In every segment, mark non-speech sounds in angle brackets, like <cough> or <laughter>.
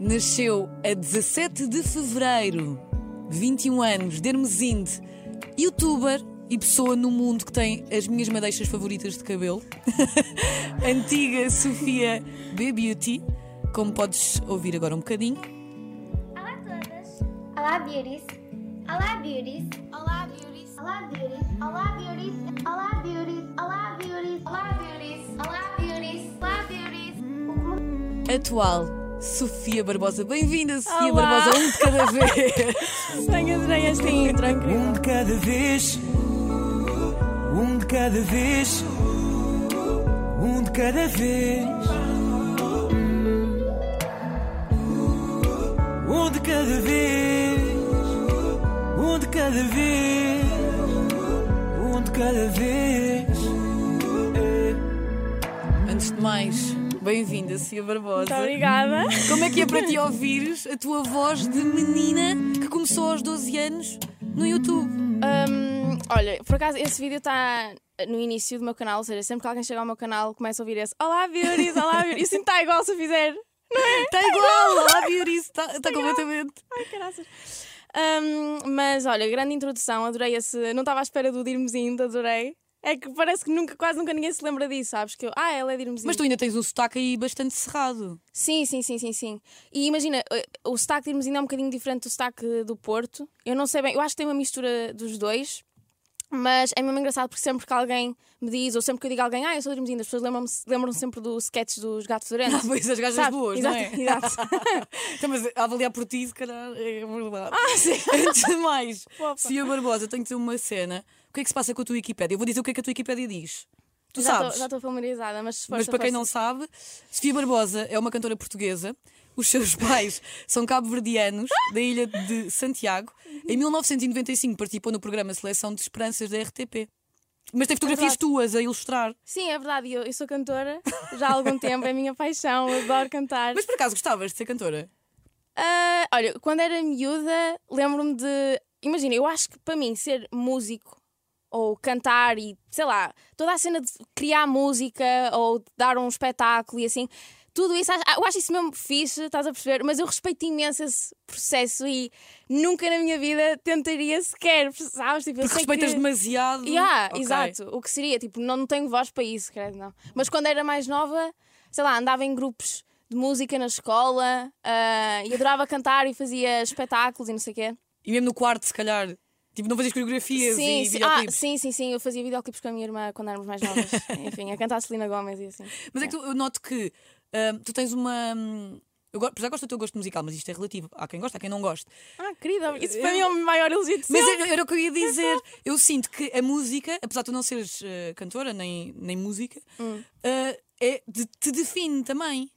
Nasceu a 17 de fevereiro, 21 anos, de Hermesinde, youtuber e pessoa no mundo que tem as minhas madeixas favoritas de cabelo. Antiga Sofia B Beauty, como podes ouvir agora um bocadinho. Olá a todas! Olá beauties! Olá beauties! Olá beauties! Olá beauties! Olá beauties! Olá beauties! Olá beauties! Olá beauties! Olá beauties! Olá beauties! Atual Sofia Barbosa. Bem-vinda, Sofia Olá. Barbosa, um de cada <laughs> vez. Bem, adorei esta intro, incrível. Um de cada vez, um de cada vez, um de cada vez, um de cada vez, um de cada vez, um de cada vez. Antes de mais, bem-vinda, Sofia Barbosa. Muito obrigada. Como é que é para ti ouvires a tua voz de menina que começou aos 12 anos no YouTube? Hum, olha, por acaso, esse vídeo está no início do meu canal, ou seja, sempre que alguém chega ao meu canal, começa a ouvir esse Olá, beauties, olá, <laughs> beauties. Isso está igual se eu fizer. Está igual! Olá, Beauty, está está completamente. Ai, caraças. Hum, mas olha, grande introdução, adorei esse. Não estava à espera do Dirmos indo, adorei. É que parece que nunca, quase nunca ninguém se lembra disso, sabes? Que eu, ah, ela é Dirmos Mas tu ainda tens um sotaque aí bastante cerrado. Sim, sim, sim, sim, sim. E imagina, eh, o sotaque de Irmezinho é um bocadinho diferente do sotaque do Porto. Eu não sei bem, eu acho que tem uma mistura dos dois. Mas é mesmo engraçado porque sempre que alguém me diz, ou sempre que eu digo a alguém, ah, eu sou de Irmezinho, as pessoas lembram-me lembram sempre do sketch dos gatos <laughs> Ah, fedorentos. pois as gajas Sabe? boas, exato, não é? Exato. <laughs> Então, mas a avaliar por ti, se calhar, é verdade. ah, sim. Antes de mais. Sofia Barbosa, tenho que dizer uma cena. O que é que se passa com a tua Wikipédia? Eu vou dizer o que é que a tua Wikipédia diz. Tu já sabes. Tô, já estou familiarizada, mas Mas força, para quem força. não sabe, Sofia Barbosa é uma cantora portuguesa. Os seus <laughs> pais são cabo-verdianos, da ilha de Santiago. Em 1995 participou no programa Seleção de Esperanças da RTP. Mas tem fotografias verdade. tuas a ilustrar. Sim, é verdade, eu, eu sou cantora já há algum tempo, é a minha paixão, adoro cantar. Mas por acaso gostavas de ser cantora? Ah, olha, quando era miúda, lembro-me de. Imagina, eu acho que para mim ser músico ou cantar e sei lá, toda a cena de criar música ou dar um espetáculo e assim, tudo isso, eu acho isso mesmo fixe, estás a perceber? Mas eu respeito imenso esse processo e nunca na minha vida tentaria sequer, sabes? Tipo, Porque respeitas que... demasiado. Yeah, Ok. exato. O que seria, tipo, não, não tenho voz para isso, credo, não. Mas quando era mais nova, sei lá, andava em grupos de música na escola ah, e adorava cantar e fazia espetáculos e não sei o quê. E mesmo no quarto, se calhar. Tipo, não fazias coreografias Sim, e sim, ah, sim, sim, sim. Eu fazia videoclipes com a minha irmã quando éramos mais novas. <laughs> Enfim, a cantar a Celina Gomes e assim. Mas é que tu- eu noto que hum, tu tens uma. hum, Eu já gosto do teu gosto musical, mas isto é relativo. Há quem gosta, há quem não goste. Ah, querida, isso para mim é o maior elogio de Mas sempre. era era o que eu ia dizer. <laughs> Eu sinto que a música, apesar de tu não seres eh, cantora nem, nem música, Hum. eh, é, de- te define também.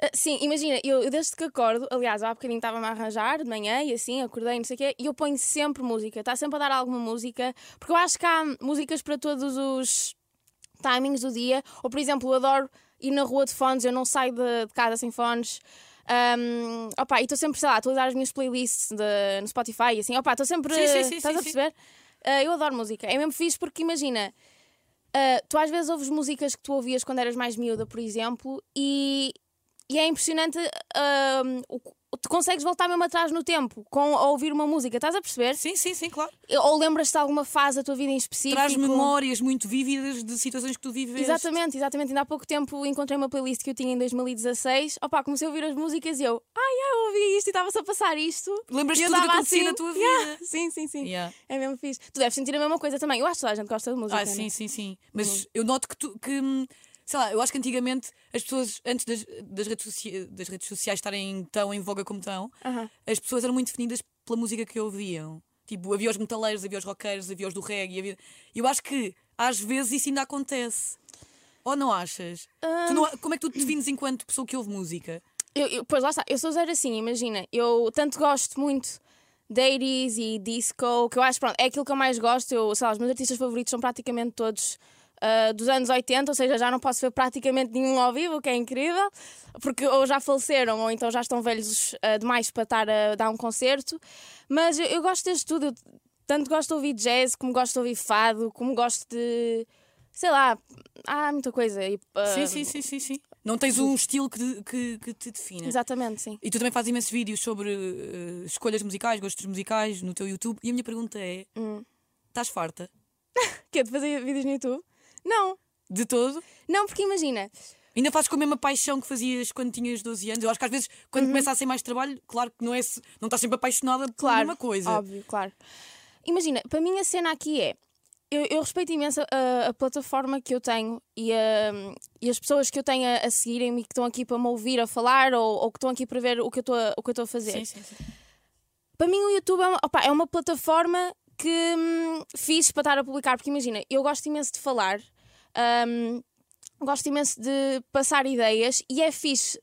Ah, sim, imagina, eu, eu desde que acordo, aliás, há bocadinho estava-me a arranjar de manhã e assim, acordei, não sei o quê, e eu ponho sempre música, está sempre a dar alguma música, porque eu acho que há músicas para todos os timings do dia, ou por exemplo, eu adoro ir na rua de fones, eu não saio de, de casa sem fones. Um, opa, e estou sempre, sei lá, a atualizar as minhas playlists de- no Spotify e assim, opa, estou sempre. Sim, sim, sim, estás a perceber? Ah, eu adoro música, é mesmo fixe porque imagina, ah, tu às vezes ouves músicas que tu ouvias quando eras mais miúda, por exemplo, e, e é impressionante. ah, o, tu consegues voltar mesmo atrás no tempo com a ouvir uma música, estás a perceber? Sim, sim, sim, claro. Ou lembras-te de alguma fase da tua vida em específico? Traz memórias muito vívidas de situações que tu vives. Exatamente, exatamente. Ainda há pouco tempo encontrei uma playlist que eu tinha em 2016. Opa, comecei a ouvir as músicas e eu, ai, eu ouvi isto e estava-se a passar isto. Lembras-te tudo que acontecia assim, na tua yeah, vida. sim, sim, sim. Yeah. É mesmo fixe. Tu deves sentir a mesma coisa também. Eu acho que toda a gente gosta de música. Ah, né? sim, sim, sim. Mas eu noto que tu. Que, hum, sei lá, eu acho que antigamente as pessoas, antes das, das, redes, das redes sociais estarem tão em voga como estão, as pessoas eram muito definidas pela música que ouviam. Tipo, havia os metaleiros, havia os roqueiros, havia os do reggae. Havia... Eu acho que às vezes isso ainda acontece. Ou não achas? Tu não- como é que tu te defines enquanto pessoa que ouve música? Eu, eu- pois lá está, eu sou zero assim, imagina. Eu tanto gosto muito de 80s e disco, que eu acho, pronto, é aquilo que eu mais gosto. Eu, sei lá, os meus artistas favoritos são praticamente todos ah, dos anos 80, ou seja, já não posso ver praticamente nenhum ao vivo, o que é incrível, porque ou já faleceram ou então já estão velhos ah, demais para estar a dar um concerto. Mas eu, eu gosto deste tudo. Eu tanto gosto de ouvir jazz, como gosto de ouvir fado, como gosto de. Sei lá, há muita coisa. E, ah, Sim, sim, sim, sim, sim. Não tens um estilo que, te- que, que te define. Exatamente, sim. E tu também fazes imensos vídeos sobre eh, escolhas musicais, gostos musicais no teu YouTube. E a minha pergunta é: Hum. estás farta? <laughs> Quer de fazer vídeos no YouTube? Não. De todo? Não, porque imagina, Ainda fazes com a mesma paixão que fazias quando tinhas 12 anos? Eu acho que às vezes, quando começa a ser mais trabalho, claro que não, é, se- não estás sempre apaixonada Uhum. claro, mesma coisa. óbvio, claro. Imagina, para mim a cena aqui é. Eu, eu respeito imenso a, a plataforma que eu tenho e, a- e as pessoas que eu tenho a, a seguirem-me e que estão aqui para me ouvir a falar ou, ou que estão aqui para ver o que eu estou a, o que eu estou a fazer. Sim, sim, sim. Para mim, o YouTube é uma, opá, é uma plataforma que hum, fiz para estar a publicar, porque imagina, eu gosto imenso de falar, hum, gosto imenso de passar ideias e é fixe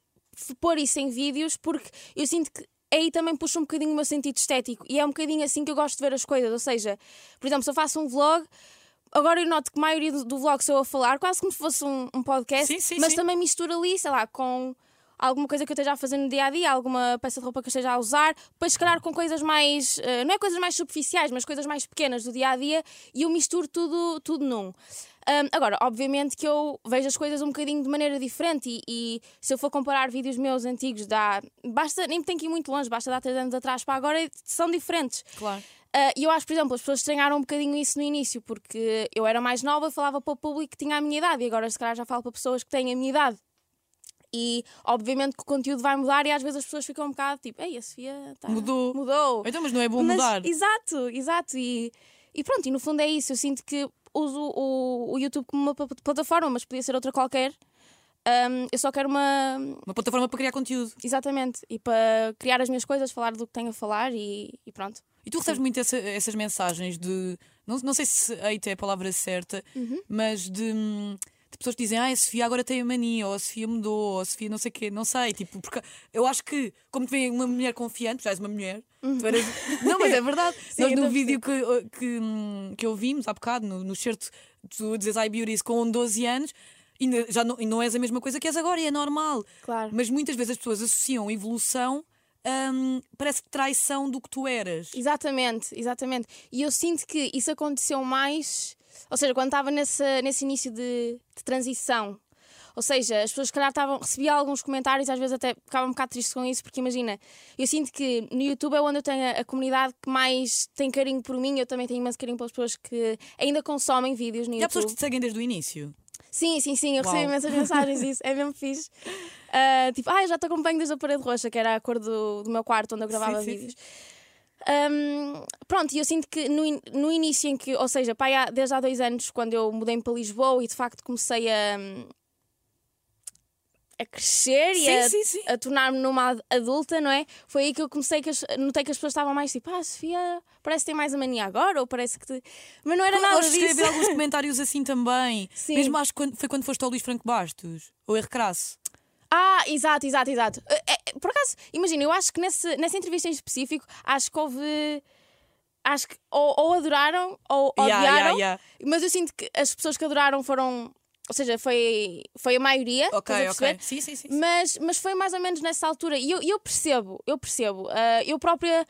pôr isso em vídeos porque eu sinto que aí também puxa um bocadinho o meu sentido estético e é um bocadinho assim que eu gosto de ver as coisas. Ou seja, por exemplo, se eu faço um vlog. Agora eu noto que a maioria do, do vlog sou eu a falar, quase como se fosse um, um podcast, Sim, sim, mas sim. também misturo ali, sei lá, com alguma coisa que eu esteja a fazer no dia a dia, alguma peça de roupa que eu esteja a usar, depois se calhar com coisas mais, eh, não é coisas mais superficiais, mas coisas mais pequenas do dia a dia e eu misturo tudo, tudo num. Ahm, agora, obviamente que eu vejo as coisas um bocadinho de maneira diferente e, e se eu for comparar vídeos meus antigos, dá, basta, nem tenho que ir muito longe, basta dar três anos atrás para agora, são diferentes. Claro. Ah, E eu acho, por exemplo, as pessoas estranharam um bocadinho isso no início, porque eu era mais nova, falava para o público que tinha a minha idade, e agora se calhar já falo para pessoas que têm a minha idade. E obviamente que o conteúdo vai mudar e às vezes as pessoas ficam um bocado tipo, ei, a Sofia tá- Mudou. mudou. Então, mas não é bom Mas- mudar. Exato, exato. E, e pronto, e no fundo é isso. Eu sinto que uso o, o YouTube como uma pla- plataforma, mas podia ser outra qualquer. Ahm, eu só quero uma. Uma plataforma para criar conteúdo. Exatamente. E para criar as minhas coisas, falar do que tenho a falar e, e pronto. E tu recebes muito essa- essas mensagens de. Não, não sei se hate é a palavra certa, Uhum. mas de, hum, de pessoas que dizem ah, a Sofia agora tem a mania, ou a Sofia mudou, ou a Sofia não sei o quê, não sei. Tipo, porque eu acho que, como te vem uma mulher confiante, já és uma mulher. tu eras- <laughs> Não, mas é verdade. Uhum. Sim, Nós no vídeo que, que, que ouvimos há bocado, no, no certo, tu dizes I Beauties com 12 anos. Ainda, já não, e não és a mesma coisa que és agora, e é normal. Claro. Mas muitas vezes as pessoas associam evolução, hum, parece que traição do que tu eras. Exatamente, exatamente. E eu sinto que isso aconteceu mais, ou seja, quando estava nesse, nesse início de, de transição. Ou seja, as pessoas, se calhar, estavam, recebia alguns comentários, às vezes até ficava um bocado triste com isso, porque imagina, eu sinto que no YouTube é onde eu tenho a, a comunidade que mais tem carinho por mim, eu também tenho imenso carinho pelas pessoas que ainda consomem vídeos no E há YouTube. pessoas que te seguem desde o início. Sim, sim, sim, eu recebo Uau. imensas mensagens disso, é mesmo fixe. <laughs> Ah, tipo, ah, já te acompanho desde a parede roxa, que era a cor do, do meu quarto onde eu gravava Sim, sim, vídeos. Ahm, pronto, e eu sinto que no, no início em que, ou seja, pai, há- desde há dois anos, quando eu mudei para Lisboa e de facto comecei a, a crescer e Sim, a, sim, sim. a tornar-me numa ad- adulta, não é? Foi aí que eu comecei que as, notei que as pessoas estavam mais tipo, ah, Sofia, parece que tem mais a mania agora, ou parece que te... Mas não era nada de disso. escrever alguns comentários assim também. <laughs> Mesmo acho que foi quando foste ao Luís Franco Bastos. Ou erro crasso. Ah, exato, exato, exato. É, por acaso, imagina, eu acho que nesse, nessa entrevista em específico, acho que houve. Acho que ou, ou adoraram ou Yeah, odiaram, yeah, yeah. mas eu sinto que as pessoas que adoraram foram. Ou seja, foi, foi a maioria. Ok, a ok. Sim, sim, sim. Mas, mas foi mais ou menos nessa altura. E eu, eu percebo, eu percebo. Ah, eu própria,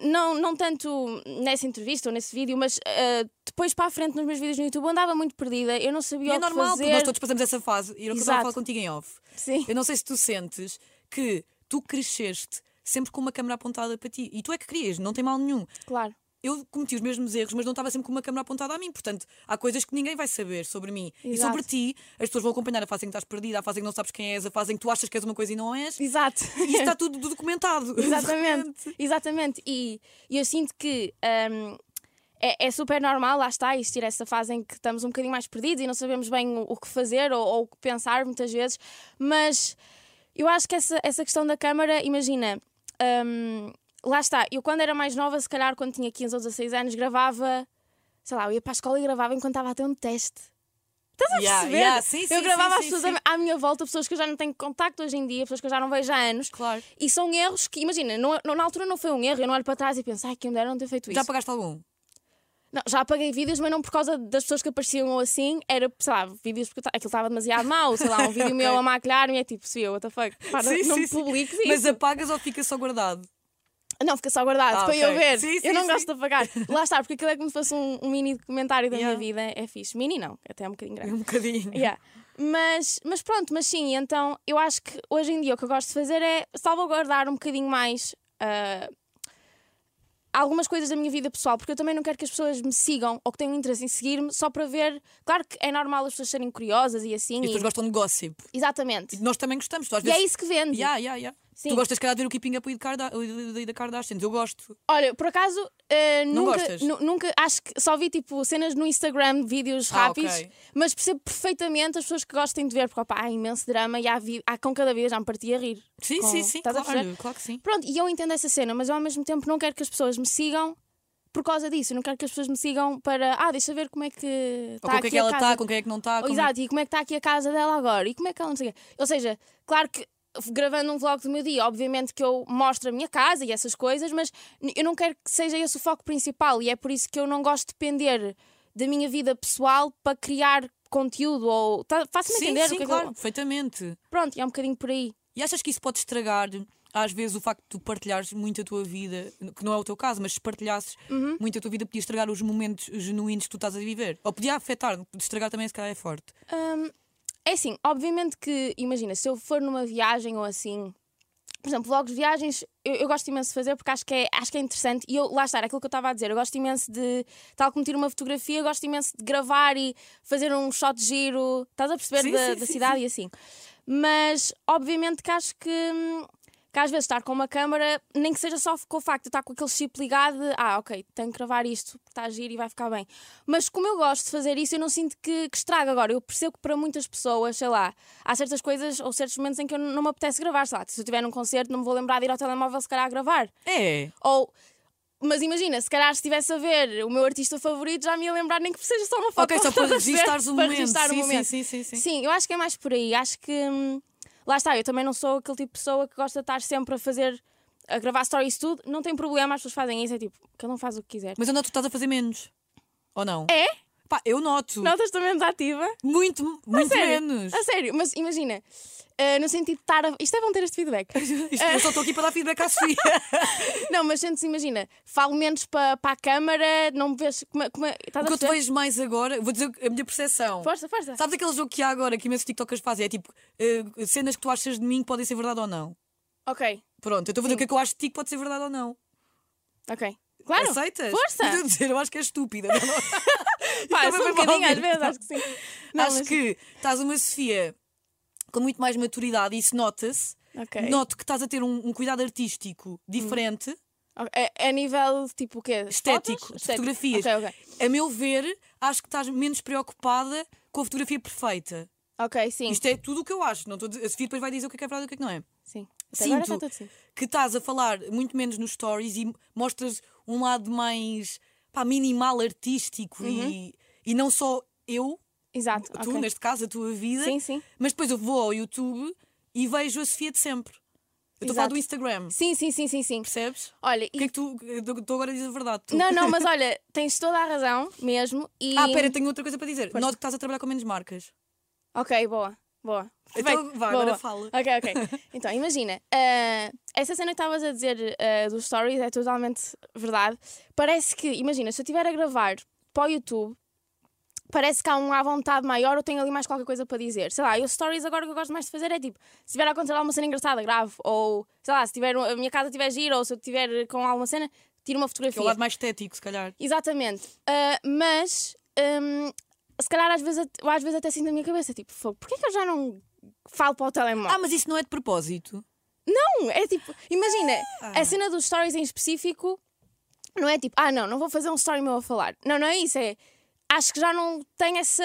não, não tanto nessa entrevista ou nesse vídeo, mas ah, depois para a frente nos meus vídeos no YouTube andava muito perdida. Eu não sabia E é o que normal, fazer. porque nós todos passamos essa fase. E eu estava a falar contigo em off. Sim. Eu não sei se tu sentes que tu cresceste sempre com uma câmera apontada para ti. E tu é que querias, não tem mal nenhum. Claro. Eu cometi os mesmos erros, mas não estava sempre com uma câmera apontada a mim. Portanto, há coisas que ninguém vai saber sobre mim. E Exato. sobre ti, as pessoas vão acompanhar a fase em que estás perdida, a fase em que não sabes quem és, a fase em que tu achas que és uma coisa e não és. Exato. E isso está tudo documentado. <laughs> Exatamente, exatamente. E, e eu sinto que hum, é, é super normal, lá está, existir essa fase em que estamos um bocadinho mais perdidos e não sabemos bem o, o que fazer ou, ou o que pensar muitas vezes, mas eu acho que essa, essa questão da câmara, imagina, hum, lá está, eu quando era mais nova, se calhar quando tinha 15 ou 16 anos, gravava, sei lá, eu ia para a escola e gravava enquanto estava a ter um teste. Estás a Yeah, perceber? yeah, sim, eu sim, gravava sim, as pessoas sim. à minha volta, pessoas que eu já não tenho contacto hoje em dia, pessoas que eu já não vejo há anos. Claro. E são erros que, imagina, não- não- na altura não foi um erro, eu não olho para trás e penso, ai, quem me dera não ter feito isso. Já pagaste algum? Não, já apaguei vídeos, mas não por causa das pessoas que apareciam ou assim, era, sei lá, vídeos porque aquilo estava demasiado mau, sei lá, um <laughs> vídeo meu a maquilhar-me é tipo, Sofia, what the fuck, para, Sim, não sim, me sim. publiques isso. Mas apagas ou fica só guardado? Não, fica só guardado Ah, para eu ok. ver. Sim, sim, eu não sim. gosto de apagar. <laughs> Lá está, porque aquilo é como se fosse um, um mini documentário da Yeah. minha vida, é fixe. Mini não, até é um bocadinho grande. Um bocadinho. Yeah. Mas, mas pronto, mas sim, então eu acho que hoje em dia o que eu gosto de fazer é salvaguardar um bocadinho mais ah, algumas coisas da minha vida pessoal, porque eu também não quero que as pessoas me sigam ou que tenham interesse em seguir-me só para ver. Claro que é normal as pessoas serem curiosas e assim. E as pessoas gostam de gossip. Exatamente. E nós também gostamos. Tu às E é vezes. isso que vende. Yeah, yeah, yeah. Sim. Tu gostas, cara, de ver o Keeping Up da- da Kardashians. Eu gosto. Olha, por acaso, eh, Não nunca, gostas? nu- nunca, acho que só vi tipo cenas no Instagram, vídeos Ah, rápidos, ok. mas percebo perfeitamente as pessoas que gostem de ver, porque opa, há imenso drama e há, vi- há com cada vez já me partia a rir. Sim, Com- sim, sim. estás a Claro, perceber? claro que sim. Pronto, e eu entendo essa cena, mas eu ao mesmo tempo não quero que as pessoas me sigam por causa disso. Eu não quero que as pessoas me sigam para, ah, deixa ver como é que Ou está com quem é aqui que a ela casa. está, com quem é que não está. Oh, como é- Exato, e como é que está aqui a casa dela agora? E como é que ela não sei o quê? Ou seja, claro que gravando um vlog do meu dia, obviamente que eu mostro a minha casa e essas coisas, mas eu não quero que seja esse o foco principal e é por isso que eu não gosto de depender da minha vida pessoal para criar conteúdo ou tá, faço-me entender sim, o que é que eu- claro, perfeitamente. Pronto, e é um bocadinho por aí. E achas que isso pode estragar, às vezes, o facto de tu partilhares muito a tua vida, que não é o teu caso, mas se partilhasses Uhum. muito a tua vida, podia estragar os momentos genuínos que tu estás a viver? Ou podia afetar, estragar também, se calhar é forte. Hum, é assim, obviamente que, imagina, se eu for numa viagem ou assim, por exemplo, vlogs de viagens, eu, eu gosto imenso de fazer porque acho que, é, acho que é interessante. E eu, lá está, aquilo que eu estava a dizer. Eu gosto imenso de, tal como tiro uma fotografia, eu gosto imenso de gravar e fazer um shot de giro, estás a perceber, Sim, da, sim, da sim, cidade e assim. Mas, obviamente, que acho que. Que às vezes estar com uma câmara, nem que seja só com o facto de estar com aquele chip ligado, de, ah, ok, tenho que gravar isto, está a giro e vai ficar bem. Mas como eu gosto de fazer isso, eu não sinto que, que estraga. Agora, eu percebo que para muitas pessoas, sei lá, há certas coisas ou certos momentos em que eu não me apetece gravar. Sei lá, se eu estiver num concerto, não me vou lembrar de ir ao telemóvel se calhar a gravar. É. Ou. Mas imagina, se calhar se estivesse a ver o meu artista favorito, já me ia lembrar, nem que seja só uma foto. Ok, só <laughs> para registares o Para momento. o sim, momento. sim, sim, sim, sim. Sim, eu acho que é mais por aí. Acho que. hum, lá está, eu também não sou aquele tipo de pessoa que gosta de estar sempre a fazer. a gravar stories tudo. Não tem problema, as pessoas fazem isso. É tipo, cada um faz o que quiser. Mas que tu estás a fazer menos. Ou não? É? Pá, eu noto. Notas também menos ativa? Muito, muito sério? menos. A sério, mas imagina, ah, no sentido de estar a. Isto é bom ter este feedback. <laughs> Isto- eu só estou aqui para dar feedback à Sofia. <laughs> não, mas sentes, imagina, falo menos para para a câmara, não me vês. Como, é- como, é- estás o a que eu te vejo mais agora, vou dizer a minha percepção. Força, força. Sabes aquele jogo que há agora que imensos TikTokers fazem? É tipo eh, cenas que tu achas de mim podem ser verdade ou não. Ok, Pronto, eu estou a dizer o que é que eu acho de ti que pode ser verdade ou não. ok. Claro. Aceitas? Força. <laughs> A dizer, eu acho que és estúpida. <laughs> Pá, sou é um bocadinho às vezes, acho que sim. Não, acho mas- que estás uma Sofia com muito mais maturidade e isso nota-se. Ok. Noto que estás a ter um, um cuidado artístico diferente, É, é nível tipo o quê? estético, Fotos? de fotografias. Ok, ok. A meu ver, acho que estás menos preocupada com a fotografia perfeita. Ok, sim. Isto é tudo o que eu acho. Não estou a Sofia depois vai dizer o que é que é verdade e o que é que não é. Sim. Até agora Sinto está tudo sim. que estás a falar muito menos nos stories e mostras um lado mais pá, minimal artístico e, e não só eu, Exato. tu, Uhum. ok. neste caso, a tua vida, Sim, sim. mas depois eu vou ao YouTube e vejo a Sofia de sempre. Eu estou a falar do Instagram, Sim, sim, sim, sim, sim. percebes? Olha, O que é que tu. Estou agora a dizer a verdade. Tu. Não, não, mas <laughs> olha, tens toda a razão mesmo. E... Ah, pera, tenho outra coisa para dizer. Força. Noto que estás a trabalhar com menos marcas. Ok, boa, boa. Então, vá, Boa, agora boa. fala. Ok, ok. <laughs> Então, imagina, ah, essa cena que estavas a dizer ah, dos stories é totalmente verdade. Parece que, imagina, se eu estiver a gravar para o YouTube, parece que há um à vontade maior ou tenho ali mais qualquer coisa para dizer. Sei lá, eu stories agora que eu gosto mais de fazer é tipo, se tiver a acontecer alguma cena engraçada, gravo. Ou, sei lá, se tiver, a minha casa tiver giro ou se eu estiver com alguma cena, tiro uma Que é fotografia. o lado mais estético, se calhar. Exatamente. Ah, mas hum, se calhar às vezes, eu às vezes até sinto na minha cabeça, tipo, fogo, porquê que eu já não falo para o telemóvel? Ah, mas isso não é de propósito. Não, é tipo, imagina, Ah. a cena dos stories em específico não é tipo, ah não, não vou fazer um story meu a falar. Não, não é isso, é acho que já não tem essa.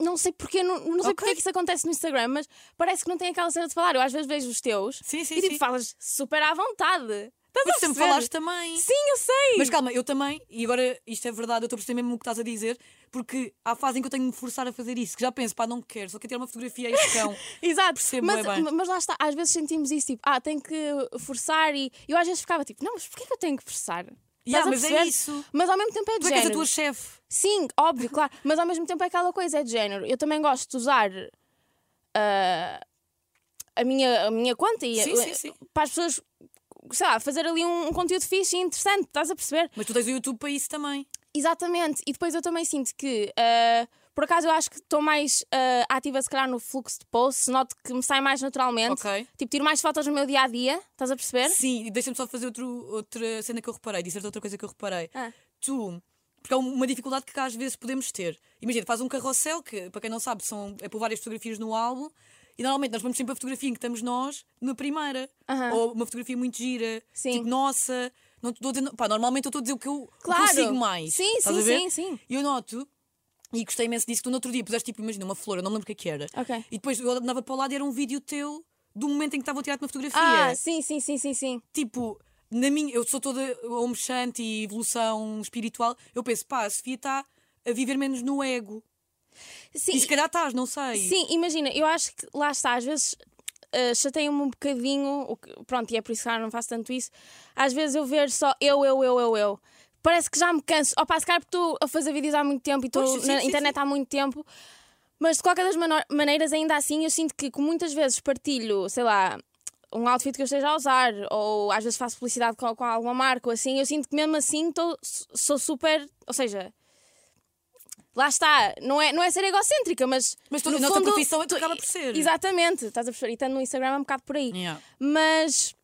Não sei porque, não, não sei Ok. porque que isso acontece no Instagram, mas parece que não tem aquela cena de falar. Eu às vezes vejo os teus Sim, sim, e tipo, sim. falas super à vontade. Estás Mas a sempre falaste também. Sim, eu sei. Mas calma, eu também, e agora isto é verdade, eu estou a perceber mesmo o que estás a dizer, porque há fase em que eu tenho de me forçar a fazer isso, que já penso, pá, não quero, só quero ter uma fotografia a este cão. <laughs> Exato, Percebo mas, bem. mas lá está, às vezes sentimos isso, tipo, ah, tenho que forçar e eu às vezes ficava tipo, não, mas porquê que eu tenho que forçar? Yeah, a mas é isso. Mas ao mesmo tempo é de Tu é és a género. tua chefe. Sim, óbvio, claro, mas ao mesmo tempo é aquela coisa, é de género. Eu também gosto de usar ah, a, minha, a minha conta e Sim, sim, sim. para as pessoas, sei lá, fazer ali um, um conteúdo fixe e interessante, estás a perceber? Mas tu tens o YouTube para isso também. Exatamente, e depois eu também sinto que, ah, Por acaso eu acho que estou mais ah, ativa, se calhar, no fluxo de posts, noto que me sai mais naturalmente. Ok. Tipo, tiro mais fotos no meu dia a dia, estás a perceber? Sim, e deixa-me só fazer outro, outra cena que eu reparei, dizer outra coisa que eu reparei. Ah. Tu, porque é uma dificuldade que cá às vezes podemos ter. Imagina, faz um carrossel, que para quem não sabe, são, é por várias fotografias no álbum, e normalmente nós vamos sempre a fotografia em que estamos nós na primeira. Aham. Ou uma fotografia muito gira, Sim. tipo, nossa. Não estou a dizer, pá, normalmente eu estou a dizer o que eu, Claro. sigo mais. Sim, estás sim, a ver? sim, sim. E eu noto, e gostei imenso disso, que tu no outro dia puseste tipo, imagina, uma flor, eu não me lembro o que é que era. Ok. E depois eu andava para o lado e era um vídeo teu do momento em que estava a tirar-te uma fotografia Ah, sim, sim, sim, sim, sim. tipo, na minha, eu sou toda homem e evolução espiritual, eu penso, pá, a Sofia está a viver menos no ego. Sim, E se calhar estás, não sei. Sim, imagina, eu acho que lá está, às vezes uh, chateia-me um bocadinho, que- pronto, e é por isso que eu não faço tanto isso. Às vezes eu ver só eu, eu, eu, eu, eu. Parece que já me canso. Opa, se calhar porque estou a fazer vídeos há muito tempo e estou na sim, internet sim. há muito tempo. Mas de qualquer das maneiras, ainda assim, eu sinto que, como muitas vezes partilho, sei lá, um outfit que eu esteja a usar, ou às vezes faço publicidade com, com alguma marca ou assim, eu sinto que mesmo assim tô, sou super. Ou seja, lá está, não é, não é ser egocêntrica, mas. Mas tu- no a nossa fundo, profissão é tu tu- acaba por ser. Exatamente, estás a perceber? E estando no Instagram é um bocado por aí. Yeah. Mas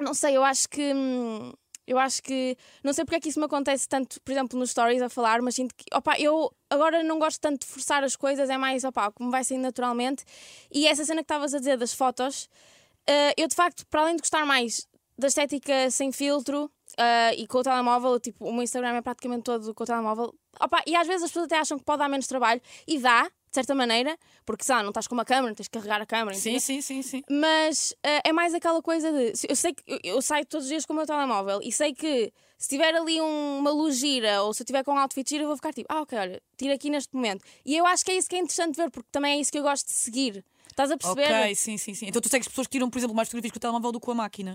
não sei, eu acho que. hum, Eu acho que. Não sei porque é que isso me acontece tanto, por exemplo, nos stories a falar, mas sinto que. Opa, eu agora não gosto tanto de forçar as coisas, é mais, opa, como vai saindo naturalmente. E essa cena que estavas a dizer das fotos, eh, eu de facto, para além de gostar mais da estética sem filtro eh, e com o telemóvel, tipo, o meu Instagram é praticamente todo com o telemóvel. Opa, e às vezes as pessoas até acham que pode dar menos trabalho, e dá, de certa maneira, porque sei lá, não estás com uma câmera, tens que carregar a câmera. Sim, entendeu? sim, sim, sim. Mas eh, é mais aquela coisa de. Eu sei que eu, eu saio todos os dias com o meu telemóvel e sei que se tiver ali um- uma luz gira ou se eu tiver com um outfit gira, eu vou ficar tipo, ah, ok, olha, tira aqui neste momento. E eu acho que é isso que é interessante ver, porque também é isso que eu gosto de seguir. Estás a perceber? Ok, sim, sim, sim. Então tu segues pessoas que tiram, por exemplo, mais fotografias com o telemóvel do que com a máquina.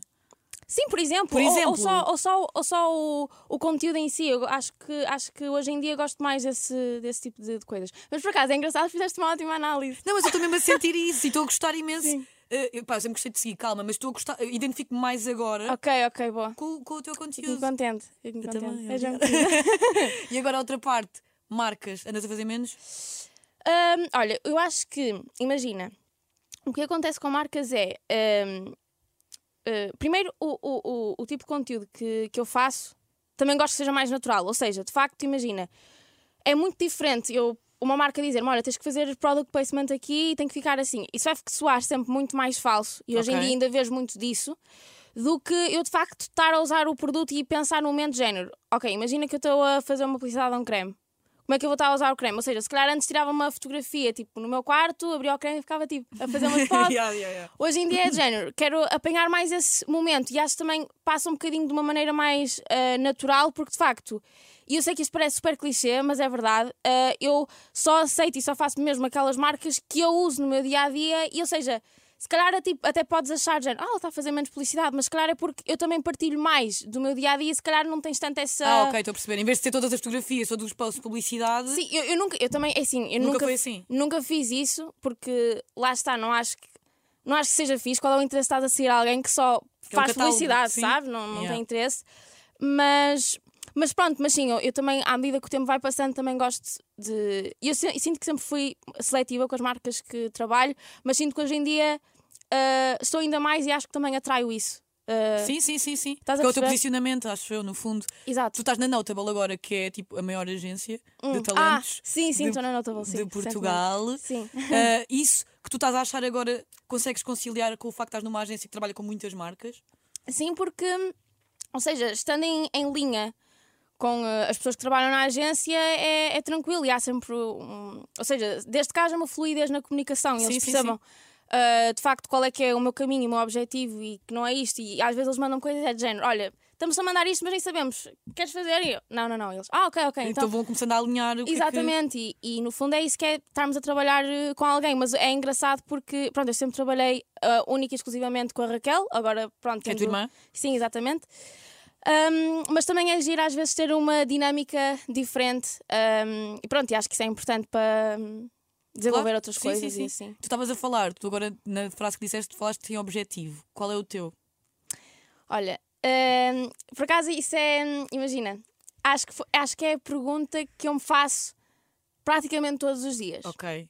Sim, por exemplo. Por ou- Ou, exemplo. só, ou só, ou só o, o conteúdo em si. Eu acho que, acho que hoje em dia gosto mais desse, desse tipo de, de coisas. Mas por acaso é engraçado, fizeste uma ótima análise. Não, mas eu estou mesmo a sentir <laughs> isso e estou a gostar imenso. Sim. Eh, eu, pá, eu sempre gostei de seguir, calma, mas estou a gostar, identifico-me mais agora Ok, ok, boa. com, com o teu Fico conteúdo. contente. Fico contente. também, querida. <laughs> E agora outra parte, marcas, andas a fazer menos? Hum, olha, eu acho que, imagina, o que acontece com marcas é. hum, uh, primeiro, o, o, o, o tipo de conteúdo que, que eu faço também gosto que seja mais natural. Ou seja, de facto, imagina, é muito diferente eu. Uma marca dizer, olha, tens que fazer product placement aqui e tem que ficar assim. Isso vai soar sempre muito mais falso, e hoje em Ok. dia ainda vejo muito disso, do que eu de facto estar a usar o produto e pensar no momento de género. Ok, imagina que eu estou a fazer uma publicidade a um creme como é que eu vou estar a usar o creme? Ou seja, se calhar antes tirava uma fotografia tipo no meu quarto, abria o creme e ficava tipo a fazer umas <laughs> fotos. Yeah, yeah, yeah. Hoje em dia é de género, quero apanhar mais esse momento e acho que também passa um bocadinho de uma maneira mais ah, natural, porque de facto, e eu sei que isto parece super clichê, mas é verdade, ah, eu só aceito e só faço mesmo aquelas marcas que eu uso no meu dia a dia, e ou seja. Se calhar é tipo, até podes achar, género, ah, ele está a fazer menos publicidade, mas se calhar é porque eu também partilho mais do meu dia a dia se calhar não tens tanto essa. Ah, ok, estou a perceber. Em vez de ter todas as fotografias ou dos posts de publicidade, Sim, eu, eu nunca, eu também, é assim, eu Nunca nunca, assim? Nunca fiz isso, porque lá está, não acho que, não acho que seja fixe. Qual é o interesse de estás a seguir alguém que só Que é um faz catálogo, publicidade, sim. sabe? Não, não Yeah. tem interesse. Mas, mas pronto, mas sim, eu, eu também, à medida que o tempo vai passando, também gosto de. Eu, si- sinto que sempre fui seletiva com as marcas que trabalho, mas sinto que hoje em dia ah, estou ainda mais e acho que também atraio isso. Ah, sim, sim, sim, sim. Que é o teu posicionamento, acho eu, no fundo. Tu Exato. estás na Notable agora, que é tipo a maior agência de Hum. talentos Ah, sim, sim, estou na Notable, sim, de. Portugal. Sim. Ah, isso que tu estás a achar agora, consegues conciliar com o facto de estás numa agência que trabalha com muitas marcas? Sim, porque, ou seja, estando em, em linha com eh, as pessoas que trabalham na agência é, é tranquilo e há sempre. Um, ou seja, desde que haja uma fluidez na comunicação e Sim, eles sim, percebam eh, de facto qual é que é o meu caminho, o meu objetivo e que não é isto. E às vezes eles mandam coisas é de género: olha, estamos a mandar isto, mas nem sabemos. Queres fazer? E eu, não, não, não. Eles, ah, ok, ok. Então, Então, vão começando a alinhar o que é que- Exatamente, e, e no fundo é isso que é estarmos a trabalhar eh, com alguém, mas é engraçado porque, pronto, eu sempre trabalhei uh, única e exclusivamente com a Raquel, agora, pronto, Que é tua irmã? Sim, exatamente. Um, mas também é giro às vezes ter uma dinâmica diferente um, e pronto, e acho que isso é importante para desenvolver Claro. outras Sim, coisas sim, sim. e assim. Tu estavas a falar, tu agora na frase que disseste, falaste em objetivo. Qual é o teu? Olha, hum, por acaso isso é. Imagina, acho que, fo- acho que é a pergunta que eu me faço praticamente todos os dias. Ok.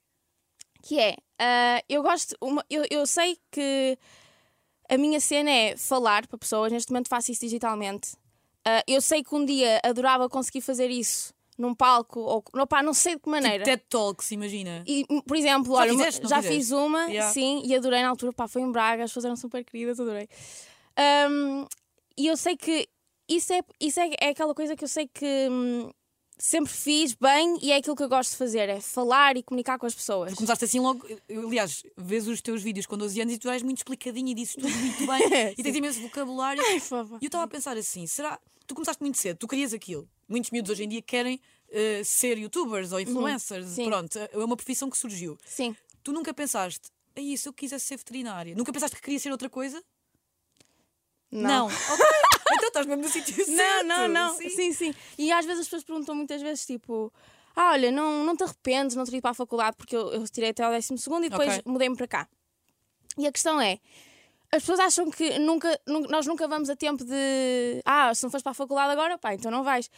Que é, ah, eu gosto, uma- eu, eu sei que a minha cena é falar para pessoas, neste momento faço isso digitalmente. Ah, eu sei que um dia adorava conseguir fazer isso num palco, ou não, pá, não sei de que maneira. Tipo TED Talks, imagina. E, por exemplo, Já olha, fizeste, já fizeste? fiz uma, Yeah. sim, e adorei na altura, pá, foi em Braga, as pessoas eram super queridas, adorei. Ahm, e eu sei que isso, é, isso é, é aquela coisa que eu sei que hum, sempre fiz bem e é aquilo que eu gosto de fazer, é falar e comunicar com as pessoas. Começaste assim logo. eu, aliás, vês os teus vídeos com 12 anos e tu és muito explicadinho e dizes tudo muito bem. <laughs> e tens imenso vocabulário. Ai. E eu estava a pensar assim: será. Tu começaste muito cedo, tu querias aquilo. Muitos miúdos hoje em dia querem eh, ser youtubers ou influencers. Uhum. Pronto, é uma profissão que surgiu. Sim. Tu nunca pensaste, aí se eu quisesse ser veterinária? Nunca pensaste que queria ser outra coisa? Não. <laughs> Ok. então estás mesmo no sítio certo. Não, não, não. Sim. Sim. sim, E às vezes as pessoas perguntam muitas vezes, tipo, ah, olha, não, não te arrependes de não ter ido para a faculdade porque eu, eu tirei até ao 12 e depois Ok. mudei-me para cá. E a questão é, as pessoas acham que nunca, nu- nós nunca vamos a tempo de, ah, se não fores para a faculdade agora, pá, então não vais.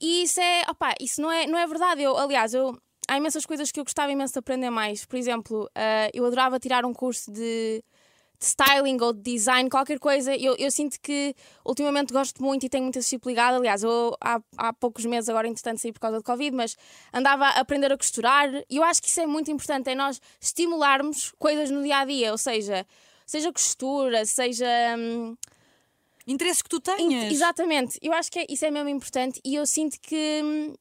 E isso é, opá, isso não é, não é verdade. Eu, aliás, eu, há imensas coisas que eu gostava imenso de aprender mais. Por exemplo, ah, eu adorava tirar um curso de de styling ou de design, qualquer coisa. Eu, eu sinto que ultimamente gosto muito e tenho assistir ligado. Aliás, eu há, há poucos meses, agora entretanto saí por causa do Covid, mas andava a aprender a costurar e eu acho que isso é muito importante, é nós estimularmos coisas no dia a dia, ou seja, seja costura, seja. hum, Interesses que tu tenhas. exatamente, eu acho que é- isso é mesmo importante e eu sinto que, hum,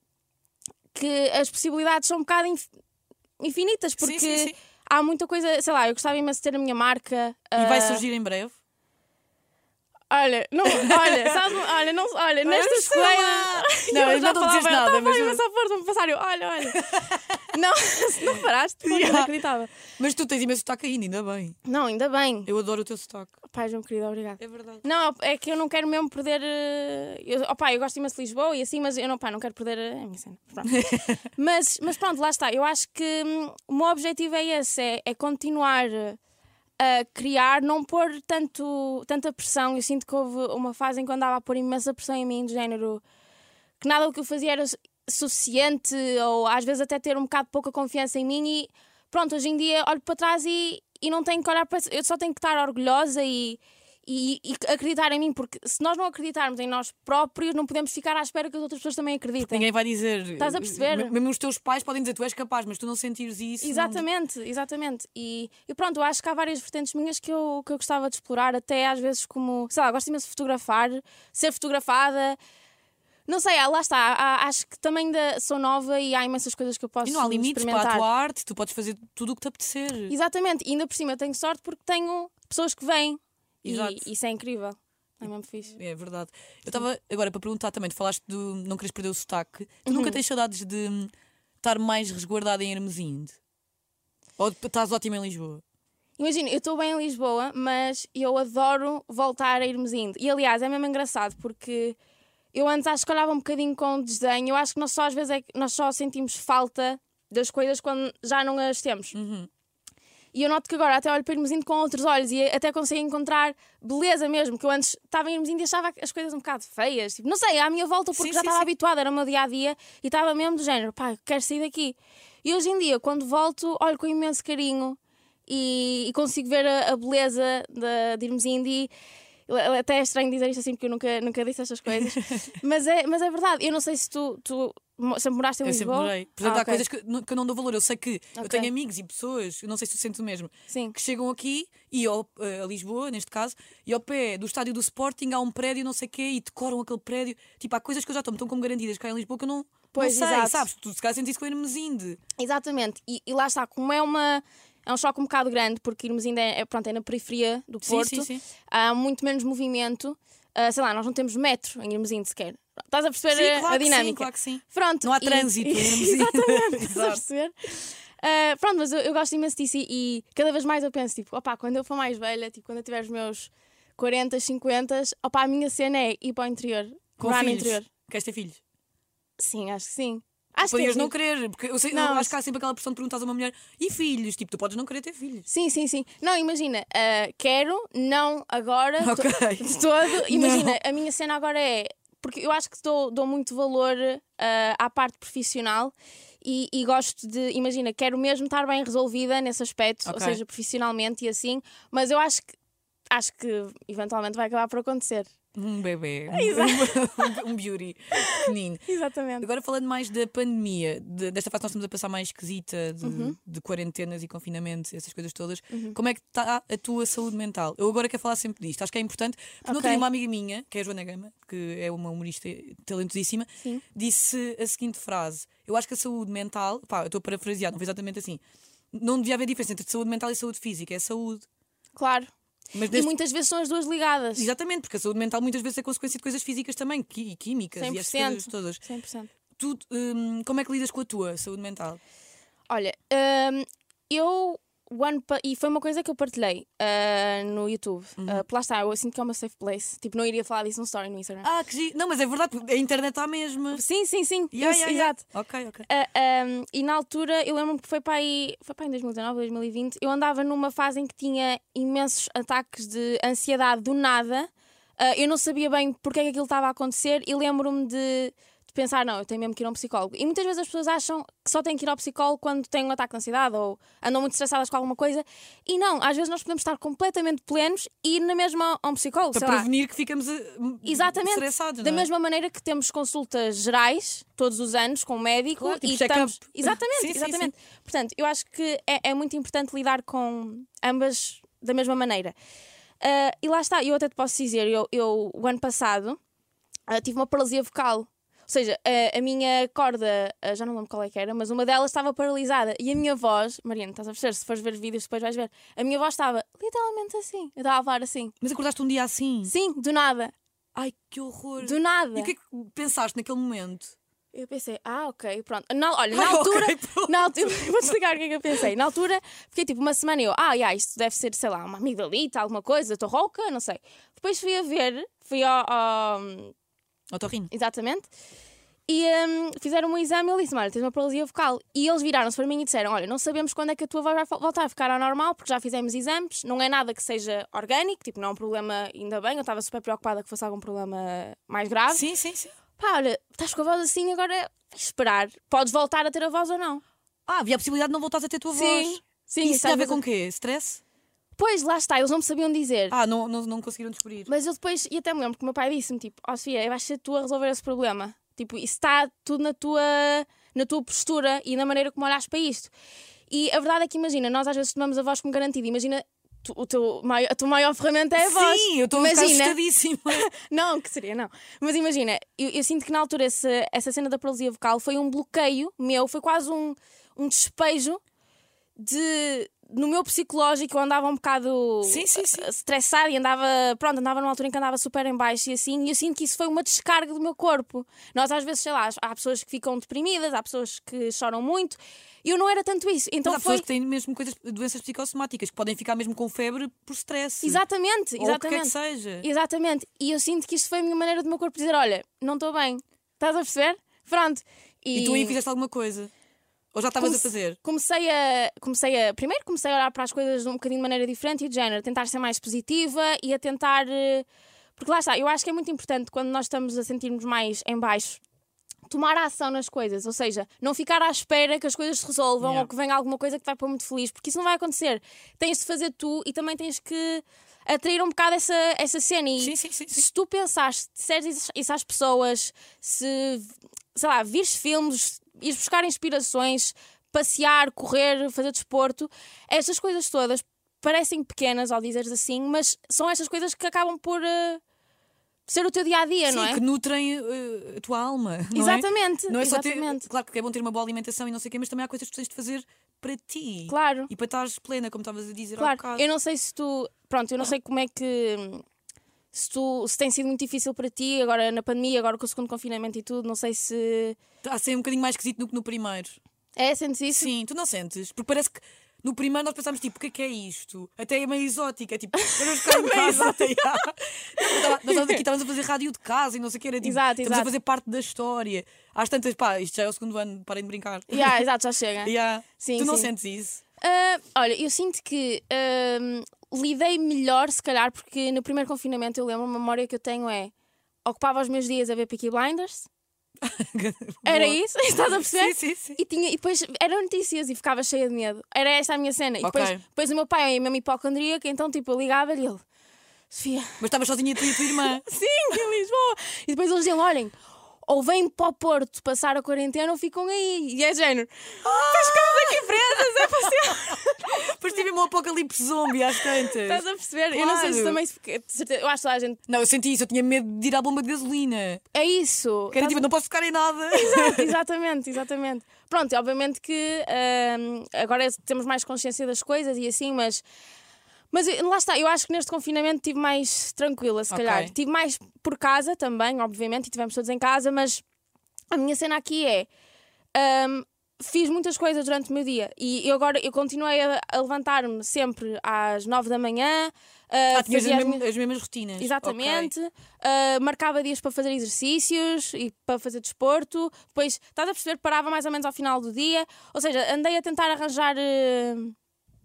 que as possibilidades são um bocado inf- infinitas, porque sim, sim. há muita coisa, sei lá, eu gostava imenso de ter a minha marca. E vai ah, surgir em breve. Olha, não, olha, <laughs> sabe, olha, não, olha, coisas. lá. <laughs> Não, eu já não estou a dizer nada, estava mas- a imensa força para passar. Eu, olha, olha. <laughs> não, se não paraste, foi Yeah. inacreditável. Mas tu tens imenso sotaque ainda, ainda bem. Não, ainda bem. Eu adoro o teu sotaque. Pai, João querido, obrigada. É verdade. Não, é que eu não quero mesmo perder. eh, Eu, opá, eu gosto imenso de Lisboa e assim, mas eu não, pá, não quero perder eh, a minha cena. Pronto. mas, mas pronto, lá está. Eu acho que hum, o meu objetivo é esse: é, é continuar eh, a criar, não pôr tanto, tanta pressão. Eu sinto que houve uma fase em que eu andava a pôr imensa pressão em mim, do género que nada do que eu fazia era su- suficiente, ou às vezes até ter um bocado pouca confiança em mim. E pronto, hoje em dia olho para trás e, e não tenho que olhar para. Eu só tenho que estar orgulhosa e, e, e acreditar em mim, porque se nós não acreditarmos em nós próprios, não podemos ficar à espera que as outras pessoas também acreditem. Ninguém vai dizer. Estás a perceber? Me- Mesmo os teus pais podem dizer tu és capaz, mas tu não sentires isso. não- Exatamente, exatamente. E, e pronto, eu acho que há várias vertentes minhas que eu, que eu gostava de explorar, até às vezes como, sei lá, gosto imenso de fotografar, ser fotografada. Não sei, ah, lá está. há- acho que também ainda sou nova e há imensas coisas que eu posso E não há limites para a experimentar. tua arte, tu podes fazer tudo o que te apetecer. Exatamente, e ainda por cima tenho sorte porque tenho pessoas que vêm. Exato. E isso é incrível. É mesmo fixe. É verdade. Eu estava agora para perguntar também, tu falaste de não queres perder o sotaque. Tu Uhum. nunca tens saudades de estar mais resguardada em Hermesinde? Ou de- estás ótima em Lisboa? Imagina, eu estou bem em Lisboa, mas eu adoro voltar a irmos indo. E aliás, é mesmo engraçado porque eu antes acho que olhava um bocadinho com desdém. Eu acho que nós só às vezes é nós só sentimos falta das coisas quando já não as temos. E eu noto que agora até olho para irmos indo com outros olhos e até consigo encontrar beleza mesmo, que eu antes estava em irmos indo e achava as coisas um bocado feias. Tipo, não sei, à minha volta, porque Sim, já sim, estava sim. habituada, era o meu dia a dia e estava mesmo do género, pá, quero sair daqui. E hoje em dia, quando volto, olho com imenso carinho e, e consigo ver a, a beleza de, de irmos indo e até é estranho dizer isto assim porque eu nunca, nunca disse estas coisas, <laughs> mas, é, mas é verdade. Eu não sei se tu, tu sempre moraste em Eu sempre Lisboa. morei. Portanto, Ah, há ok. coisas que, que eu não dou valor. Eu sei que eu Ok. tenho amigos e pessoas, eu não sei se tu sentes o mesmo, Sim. que chegam aqui e ao, eh, a Lisboa, neste caso, e ao pé do estádio do Sporting há um prédio, não sei o quê, e decoram aquele prédio. Tipo, há coisas que eu já tomo tão como garantidas cá em Lisboa que eu não, Pois, não sei, exato. sabes? Tu se calhar sentes isso com a Hermesinde. Exatamente, e, e lá está, como é uma. É um choque um bocado grande, porque irmos ainda é, pronto, é na periferia do Sim, Porto, sim, sim. há muito menos movimento. Ah, sei lá, nós não temos metro em Irmesinde sequer. Estás a perceber Sim, a- claro a que sim, dinâmica? claro que sim. Pronto, Não há e- trânsito em <laughs> Hermesinde. Exatamente, <laughs> estás a perceber? Ah, pronto, mas eu, eu gosto imenso disso e, e cada vez mais eu penso, tipo, opá, quando eu for mais velha, tipo, quando eu tiver os meus 40, 50, opá, a minha cena é ir para o interior, Com morar no filhos. interior. Queres ter filhos? Sim, acho que sim. Acho que Podias é não querer, porque eu, sei, eu Não, acho que há sempre aquela pressão de perguntar a uma mulher e filhos? Tipo, tu podes não querer ter filhos. Sim, sim, sim. Não, imagina, ah, quero, não agora, to- Ok. <laughs> de todo. <laughs> Imagina, a minha cena agora é. Porque eu acho que dou, dou muito valor ah, à parte profissional e, e gosto de, imagina, quero mesmo estar bem resolvida nesse aspecto, ou Ok. seja, profissionalmente e assim, mas eu acho que acho que eventualmente vai acabar por acontecer. Um bebê, um, <laughs> um beauty pequenino. Exatamente. Agora falando mais da pandemia, de- desta fase nós estamos a passar mais esquisita de, Uhum. de quarentenas e confinamentos, essas coisas todas, como é que está a tua saúde mental? Eu agora quero falar sempre disto, acho que é importante, porque não Ok. tenho uma amiga minha, que é a Joana Gama, que é uma humorista talentosíssima, Sim. disse a seguinte frase: Eu acho que a saúde mental, pá, eu estou a parafrasear, não foi exatamente assim. Não devia haver diferença entre saúde mental e saúde física, é saúde. Claro. Mas E muitas vezes são as duas ligadas. Exatamente, porque a saúde mental muitas vezes é consequência de coisas físicas também, qui- químicas e essas 100%. coisas todas. 100%. Tu, hum, como é que lidas com a tua saúde mental? Olha, hum, eu. O ano e foi uma coisa que eu partilhei ah, no YouTube. Uhum. Ah, lá está, eu sinto que é uma safe place. Tipo, não iria falar disso no story no Instagram. Ah, que. Não, mas é verdade, a internet está mesmo. Sim, sim, sim. Yeah, Isso, yeah, yeah. Exato. Ok, ok. Ah, um, e na altura, eu lembro-me que foi para aí, foi para aí em 2019, 2020, eu andava numa fase em que tinha imensos ataques de ansiedade do nada. Ah, eu não sabia bem porque é que aquilo estava a acontecer e lembro-me de pensar, não, eu tenho mesmo que ir a um psicólogo. E muitas vezes as pessoas acham que só têm que ir ao psicólogo quando têm um ataque de ansiedade ou andam muito estressadas com alguma coisa. E não, às vezes nós podemos estar completamente plenos e ir na mesma a um psicólogo. Para sei lá. prevenir que ficamos eh, Exatamente. estressados. Da não é? mesma maneira que temos consultas gerais todos os anos com um médico Claro, tipo e estamos... <laughs> Exatamente, Sim, sim, exatamente. Portanto, eu acho que é, é muito importante lidar com ambas da mesma maneira. Ah, e lá está, eu até te posso dizer, eu, eu o ano passado ah, tive uma paralisia vocal. Ou seja, a, a minha corda, já não lembro qual é que era, mas uma delas estava paralisada e a minha voz, Mariana, estás a perceber? Se fores ver vídeos depois vais ver, a minha voz estava literalmente assim. Eu estava a falar assim. Mas acordaste um dia assim? Sim, do nada. Ai, que horror. Do nada. E o que é que pensaste naquele momento? Eu pensei, ah, ok, pronto. Na, olha, na Ah, altura. pronto. na altura <laughs> vou-te explicar o que é que eu pensei. Na altura, fiquei tipo uma semana e eu, ah, yeah, isto deve ser, sei lá, uma amigdalita, alguma coisa, estou rouca, não sei. Depois fui a ver, fui ao. ao- Otorrino. exatamente. E hum, fizeram um exame e ele disse: Olha, tens uma paralisia vocal. E eles viraram-se para mim e disseram: Olha, não sabemos quando é que a tua voz vai voltar a ficar ao normal, porque já fizemos exames, não é nada que seja orgânico, tipo, não é um problema, ainda bem. Eu estava super preocupada que fosse algum problema mais grave. Sim, sim, sim. Pá, olha, estás com a voz assim, agora esperar. Podes voltar a ter a voz ou não. Ah, havia a possibilidade de não voltares a ter a tua Sim, voz. sim, Isso isso tem a ver com o quê? Stress? Pois, lá está, eles não me sabiam dizer. Ah, não, não, não conseguiram descobrir. Mas eu depois, e até me lembro que o meu pai disse-me, tipo, ó Sofia, vais ser tu a resolver esse problema. Tipo, isso está tudo na tua, na tua postura e na maneira como olhas para isto. E a verdade é que, imagina, nós às vezes tomamos a voz como garantida. Imagina, tu- o teu maior, a tua maior ferramenta é a voz. Sim, eu estou assustadíssima. <laughs> Não, que seria, não. Mas imagina, eu, eu sinto que na altura essa, essa cena da paralisia vocal foi um bloqueio meu, foi quase um, um despejo de. No meu psicológico, eu andava um bocado Sim, sim, sim. estressada e andava, pronto, andava numa altura em que andava super em baixo e assim, e eu sinto que isso foi uma descarga do meu corpo. Nós às vezes, sei lá, há pessoas que ficam deprimidas, há pessoas que choram muito, e eu não era tanto isso. Então Mas há foi. pessoas que têm mesmo coisas, doenças psicossomáticas, que podem ficar mesmo com febre por stress. Exatamente, Ou o que quer que exatamente. seja. Exatamente. E eu sinto que isto foi a minha maneira do meu corpo dizer: olha, não estou bem. Estás a perceber? Pronto. E tu aí fizeste alguma coisa? Ou já estavas a fazer? Comecei a, comecei a. Primeiro comecei a olhar para as coisas de um bocadinho de maneira diferente e de género, a tentar ser mais positiva e a tentar. eh, Porque lá está, eu acho que é muito importante quando nós estamos a sentirmos mais em baixo. Tomar ação nas coisas, ou seja, não ficar à espera que as coisas se resolvam Yeah. ou que venha alguma coisa que te vai pôr muito feliz, porque isso não vai acontecer. Tens de fazer tu e também tens que atrair um bocado essa, essa cena. E Sim, sim, sim. se tu pensares, disseres isso às pessoas, se, sei lá, vires filmes, ires buscar inspirações, passear, correr, fazer desporto, estas coisas todas parecem pequenas ao dizeres assim, mas são estas coisas que acabam por eh, ser o teu dia a dia, Sim, não é? que nutrem eh, a tua alma. Não é? Exatamente, Não é só ter. exatamente. Claro que é bom ter uma boa alimentação e não sei o quê, mas também há coisas que tens de fazer para ti. Claro. E para estares plena, como estavas a dizer Claro, eu não sei se tu. Pronto, eu não sei como é que. Se, tu, se tem sido muito difícil para ti, agora na pandemia, agora com o segundo confinamento e tudo, não sei se. Está a ser um bocadinho mais esquisito do que no primeiro. É, sentes isso? Sim, tu não sentes? Porque parece que no primeiro nós pensámos tipo, o que é que é isto? Até é meio exótico, é tipo, vamos ficar em <laughs> casa. Nós <laughs> estava- nós estávamos aqui, estávamos a fazer rádio de casa e não sei o que, era tipo, Exato, estamos a exato. fazer parte da história. Às tantas, pá, isto já é o segundo ano, parem de brincar. Yeah, exato, já chega. <laughs> Yeah. Sim, tu não sim. sentes isso? Ah, olha, eu sinto que ahm, lidei melhor, se calhar, porque no primeiro confinamento eu lembro, uma memória que eu tenho é ocupava os meus dias a ver Peaky Blinders <laughs> Era isso? <laughs> Estás a perceber? Sim, sim, sim. E, tinha, e depois eram notícias e ficava cheia de medo. Era esta a minha cena. E depois, depois o meu pai é mesmo hipocondríaco, então tipo, eu ligava-lhe ele, Sofia, Mas estavas sozinha tu e a tua irmã. <laughs> sim, em Lisboa. E depois eles diziam: olhem, ou vêm para o Porto passar a quarentena ou ficam aí. E é género. Estás com aqui presas, é passear. Depois tive um apocalipse zombie às tantas. Estás a perceber? Eu não sei se Claro. também. Eu acho que a gente. Não, eu senti isso, eu tinha medo de ir à bomba de gasolina. É isso. Que era tipo, a- não posso ficar em nada. Exato, <laughs> exatamente, exatamente. Pronto, obviamente que hum, agora temos mais consciência das coisas e assim, mas. Mas lá está, eu acho que neste confinamento estive mais tranquila, se calhar. Estive mais por casa também, obviamente, e estivemos todos em casa, mas a minha cena aqui é. hum, fiz muitas coisas durante o meu dia e eu agora eu continuei a, a levantar-me sempre às nove da manhã. uh, Ah, tinhas as, as mesmas, as mesmas rotinas. Exatamente. Uh, marcava dias para fazer exercícios e para fazer desporto. Depois, estás a perceber, parava mais ou menos ao final do dia. Ou seja, andei a tentar arranjar uh,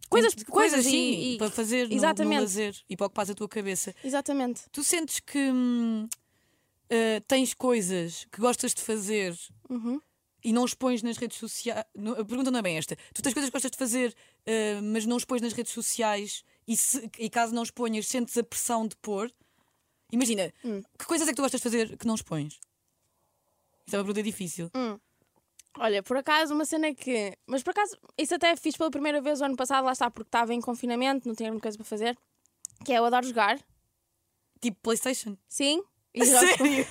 coisas, Ok. coisas, sim, e, para fazer no- no, Exatamente. lazer e para ocupar a tua cabeça. Exatamente. Tu sentes que hum, eh, tens coisas que gostas de fazer Uhum. e não expões nas redes sociais. No- A pergunta não é bem esta. Tu tens coisas que gostas de fazer, eh, mas não expões nas redes sociais e, se- e caso não exponhas, sentes a pressão de pôr. Imagina, Hum. que coisas é que tu gostas de fazer que não expões? Isso é uma pergunta difícil. Olha, por acaso, uma cena que. Mas por acaso, isso até fiz pela primeira vez o ano passado, lá está, porque estava em confinamento, não tinha muita coisa para fazer. Que é eu adoro jogar. Tipo PlayStation. Sim. A E jogo- sério?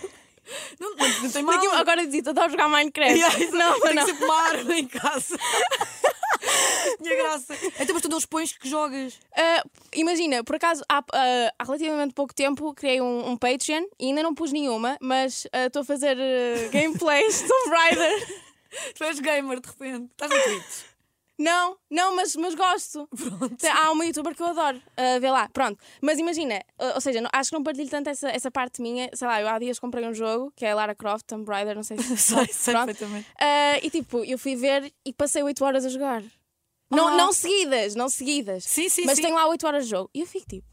Não, não, não tem mal. Daqui- agora dizia, adoro jogar Minecraft. Yeah, não, tem não. que sempre uma arma em casa. <laughs> Tinha graça. Então, mas tu não expões que jogas. Ah, imagina, por acaso, há, ah, há relativamente pouco tempo criei um, um Patreon e ainda não pus nenhuma, mas ah, estou a fazer gameplays de Tomb Raider. <laughs> Tu és gamer de repente. Estás no Twitch. Não, não, mas, mas gosto. Tem- Há uma youtuber que eu adoro. ah, vê lá, pronto. Mas imagina, ah, ou seja, não- acho que não partilho tanto essa, essa parte minha. Sei lá, eu há dias comprei um jogo que é Lara Croft, Tomb Raider, não sei se <laughs> Sei, sei Pronto. perfeitamente. Ah, e tipo, eu fui ver e passei 8 horas a jogar. Não, Ah. não seguidas, não seguidas. Sim, sim, mas sim. tenho lá 8 horas de jogo. E eu fico tipo,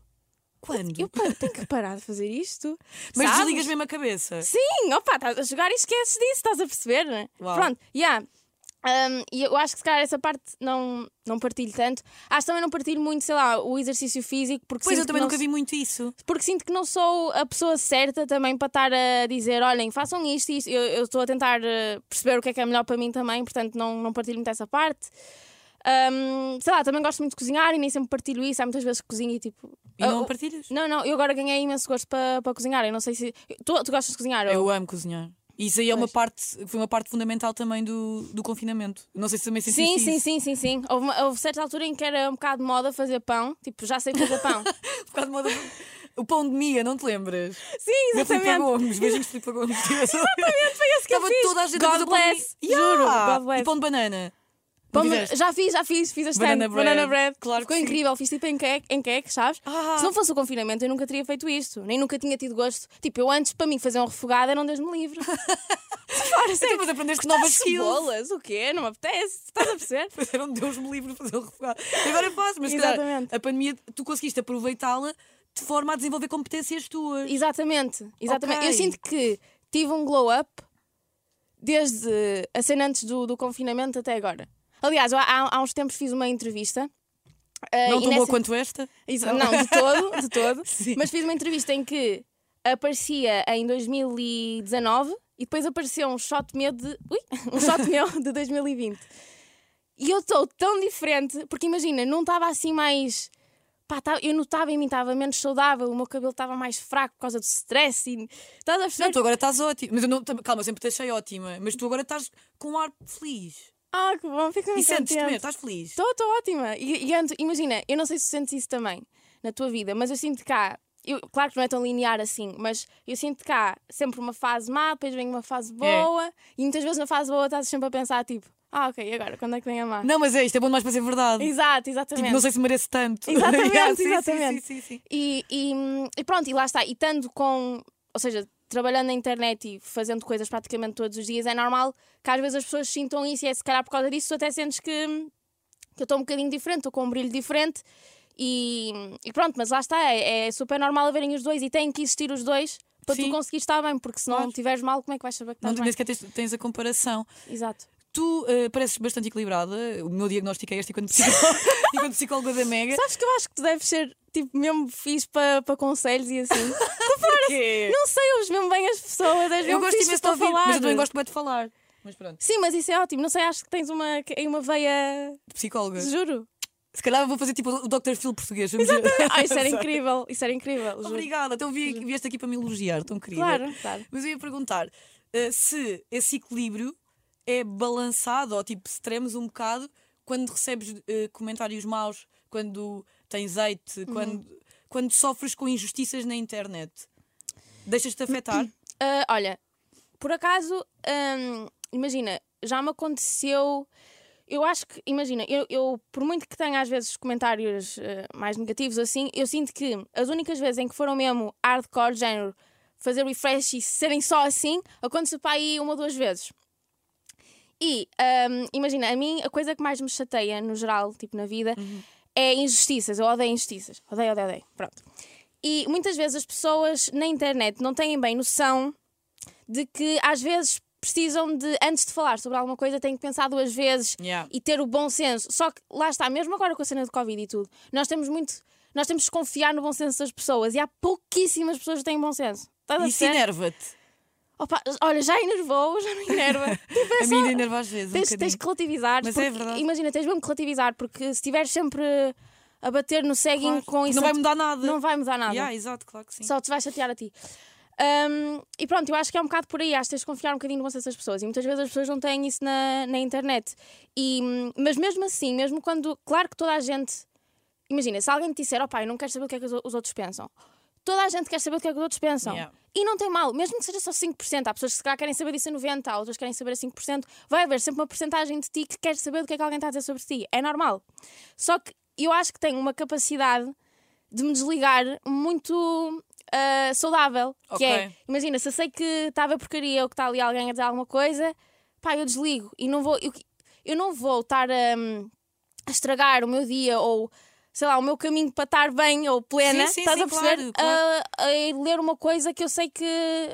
Quando? eu pa- tenho que parar de fazer isto. <laughs> Mas sabes? desligas mesmo a cabeça. Sim, opa, estás a jogar e esqueces disso, estás a perceber? né? Uau. Pronto, yeah. Um, e eu acho que se calhar essa parte não, não partilho tanto. Acho que também não partilho muito, sei lá, o exercício físico, porque, Pois eu também nunca não, vi muito isso. porque sinto que não sou a pessoa certa também para estar a dizer, olhem, façam isto e isto. Eu eu estou a tentar eh, perceber o que é que é melhor para mim também, portanto não, não partilho muito essa parte. Um, sei lá, também gosto muito de cozinhar e nem sempre partilho isso. Há muitas vezes que cozinho e tipo. E não oh, partilhas? não, não, eu agora ganhei imenso gosto para, para cozinhar. Eu não sei se. Tu, tu gostas de cozinhar? ou- Eu amo cozinhar. Isso aí é uma Pois. parte, foi uma parte fundamental também do, do confinamento. Não sei se também sentiste Sim, isso. sim, sim, sim, sim. Houve, uma, houve certa altura em que era um bocado de moda fazer pão. Tipo, já sei fazer pão. <laughs> Um bocado de moda. O pão de Mia, não te lembras? sim, exatamente. Gomes, beijinhos Filipa Gomes. <laughs> Exatamente, Foi esse que eu Estava fiz. toda a gente a God fazer pão de bless. Mia. Juro, Yeah! God bless. E pão de banana. Pão fizeste? já fiz, já fiz, fiz este Banana ano. bread. Banana bread. Claro Ficou incrível, fiz tipo em cake, em cake sabes? Ah. Se não fosse o confinamento, eu nunca teria feito isto. Nem nunca tinha tido gosto. Tipo, eu antes, para mim, fazer um refogado era um Deus me livre. <laughs> Fora, Então, sério. mas aprendeste novas skills. cebolas, o quê? Não me apetece. Estás a perceber? <laughs> Era um Deus me livre de fazer o refogado. Agora faz, mas Exatamente. a pandemia tu conseguiste aproveitá-la de forma a desenvolver competências tuas. Exatamente, exatamente. Ok. Eu sinto que tive um glow up desde a cena antes do, do confinamento até agora. Aliás, há, há uns tempos fiz uma entrevista. eh, Não tão boa nessa- quanto esta? Exa- Não, de todo, de <laughs> todo. Mas fiz uma entrevista em que aparecia em 2019 e depois apareceu um shot meu de. Ui, <laughs> um shot meu de 2020. E eu estou tão diferente, porque imagina, não estava assim mais. Pá, tá- eu notava em mim, estava menos saudável, o meu cabelo estava mais fraco por causa do stress e. Estás a Não, perceber? tu agora estás ótima. Mas eu não, calma, eu sempre te achei ótima. Mas tu agora estás com um ar feliz. Ah, que bom, fico E muito sentes-te mesmo, contente. estás feliz. Estou, estou ótima. E, e ando- imagina, eu não sei se sentes isso também na tua vida, mas eu sinto cá, eu, claro que não é tão linear assim, mas eu sinto cá sempre uma fase má, depois vem uma fase É. boa, e muitas vezes na fase boa estás sempre a pensar, tipo, ah, ok, e agora? Quando é que vem a má? Não, mas é isto, é bom demais para ser verdade. Exato, exatamente. Tipo, não sei se merece tanto. Exatamente, <laughs> Yeah, sim, sim, exatamente. Sim, sim, sim. E, e, e pronto, e lá está. E estando com, ou seja, trabalhando na internet e fazendo coisas praticamente todos os dias, é normal que às vezes as pessoas sintam isso e é se calhar por causa disso tu até sentes que, que eu estou um bocadinho diferente, estou com um brilho diferente. E, e pronto, mas lá está, é, é super normal haverem os dois e têm que existir os dois para Sim. tu conseguires estar bem, porque se não Claro. estiveres mal, como é que vais saber que Não estás nem bem? tens, tens a comparação. Exato. Tu eh, pareces bastante equilibrada. O meu diagnóstico é este enquanto <laughs> psicóloga, <laughs> enquanto psicóloga da Mega. Sabes que eu acho que tu deves ser tipo mesmo fixe para para conselhos e assim. <laughs> Porquê? não sei, ouves mesmo bem as pessoas, és Eu gosto imenso de ouvir, falar. mas eu também gosto bem de falar. Mas pronto, Sim, mas isso é ótimo. Não sei, acho que tens uma, uma veia. de psicóloga. Juro. Se calhar vou fazer tipo o Dr. Phil português. Ah, isso era incrível. Isso era incrível. Juro. Obrigada, então vi, vieste aqui para me elogiar, tão querida. Claro, claro. Mas eu ia perguntar eh, se esse equilíbrio é balançado ou tipo se tremos um bocado quando recebes eh, comentários maus, quando tens hate, Uhum. quando, quando sofres com injustiças na internet. Deixas-te afetar? <clears throat> Ah, olha, por acaso, hum, imagina, já me aconteceu. Eu acho que, imagina, eu, eu, por muito que tenha às vezes comentários eh, mais negativos assim, eu sinto que as únicas vezes em que foram mesmo hardcore, género, fazer refresh e serem só assim, aconteceu para aí uma ou duas vezes. E hum, imagina, a mim a coisa que mais me chateia no geral, tipo na vida, é injustiças. Eu odeio injustiças. Odeio, odeio, odeio. Pronto. E muitas vezes as pessoas na internet não têm bem noção de que às vezes precisam de, antes de falar sobre alguma coisa, têm que pensar duas vezes Yeah. e ter o bom senso. Só que lá está, mesmo agora com a cena do Covid e tudo, nós temos muito. Nós temos que confiar no bom senso das pessoas e há pouquíssimas pessoas que têm bom senso. Estás Isso enerva-te. Opa, olha, já enervou, já me enerva. <laughs> Tipo, é A só- mim enerva às vezes. um tens, bocadinho. tens que relativizar. Mas porque, é verdade. Imagina, tens mesmo que relativizar, porque se estiveres sempre a bater no ceguinho Claro, com isso. não vai mudar nada. Não vai mudar nada. Yeah, exato, claro que sim. Só te vai chatear a ti. Um, e pronto, eu acho que é um bocado por aí. Acho que tens de confiar um bocadinho no bom senso das pessoas. E muitas vezes as pessoas não têm isso na, na internet. E, mas mesmo assim, mesmo quando. Claro que toda a gente. Imagina, se alguém te disser, opá, eu não quero saber o que é que os outros pensam. Toda a gente quer saber o que é que os outros pensam. Yeah. E não tem mal, mesmo que seja só 5%. Há pessoas que se calhar querem saber disso a 90%, há outras que querem saber a 5%. Vai haver sempre uma porcentagem de ti que quer saber do que é que alguém está a dizer sobre ti. É normal. Só que eu acho que tenho uma capacidade de me desligar muito ah, saudável. Que é, imagina, se eu sei que está a ver porcaria ou que está ali alguém a dizer alguma coisa, pá, eu desligo e não vou. Eu, eu não vou estar a, a estragar o meu dia ou. Sei lá, o meu caminho para estar bem ou plena, Sim, sim, estás sim, a perceber? claro, A, a ler uma coisa que eu sei que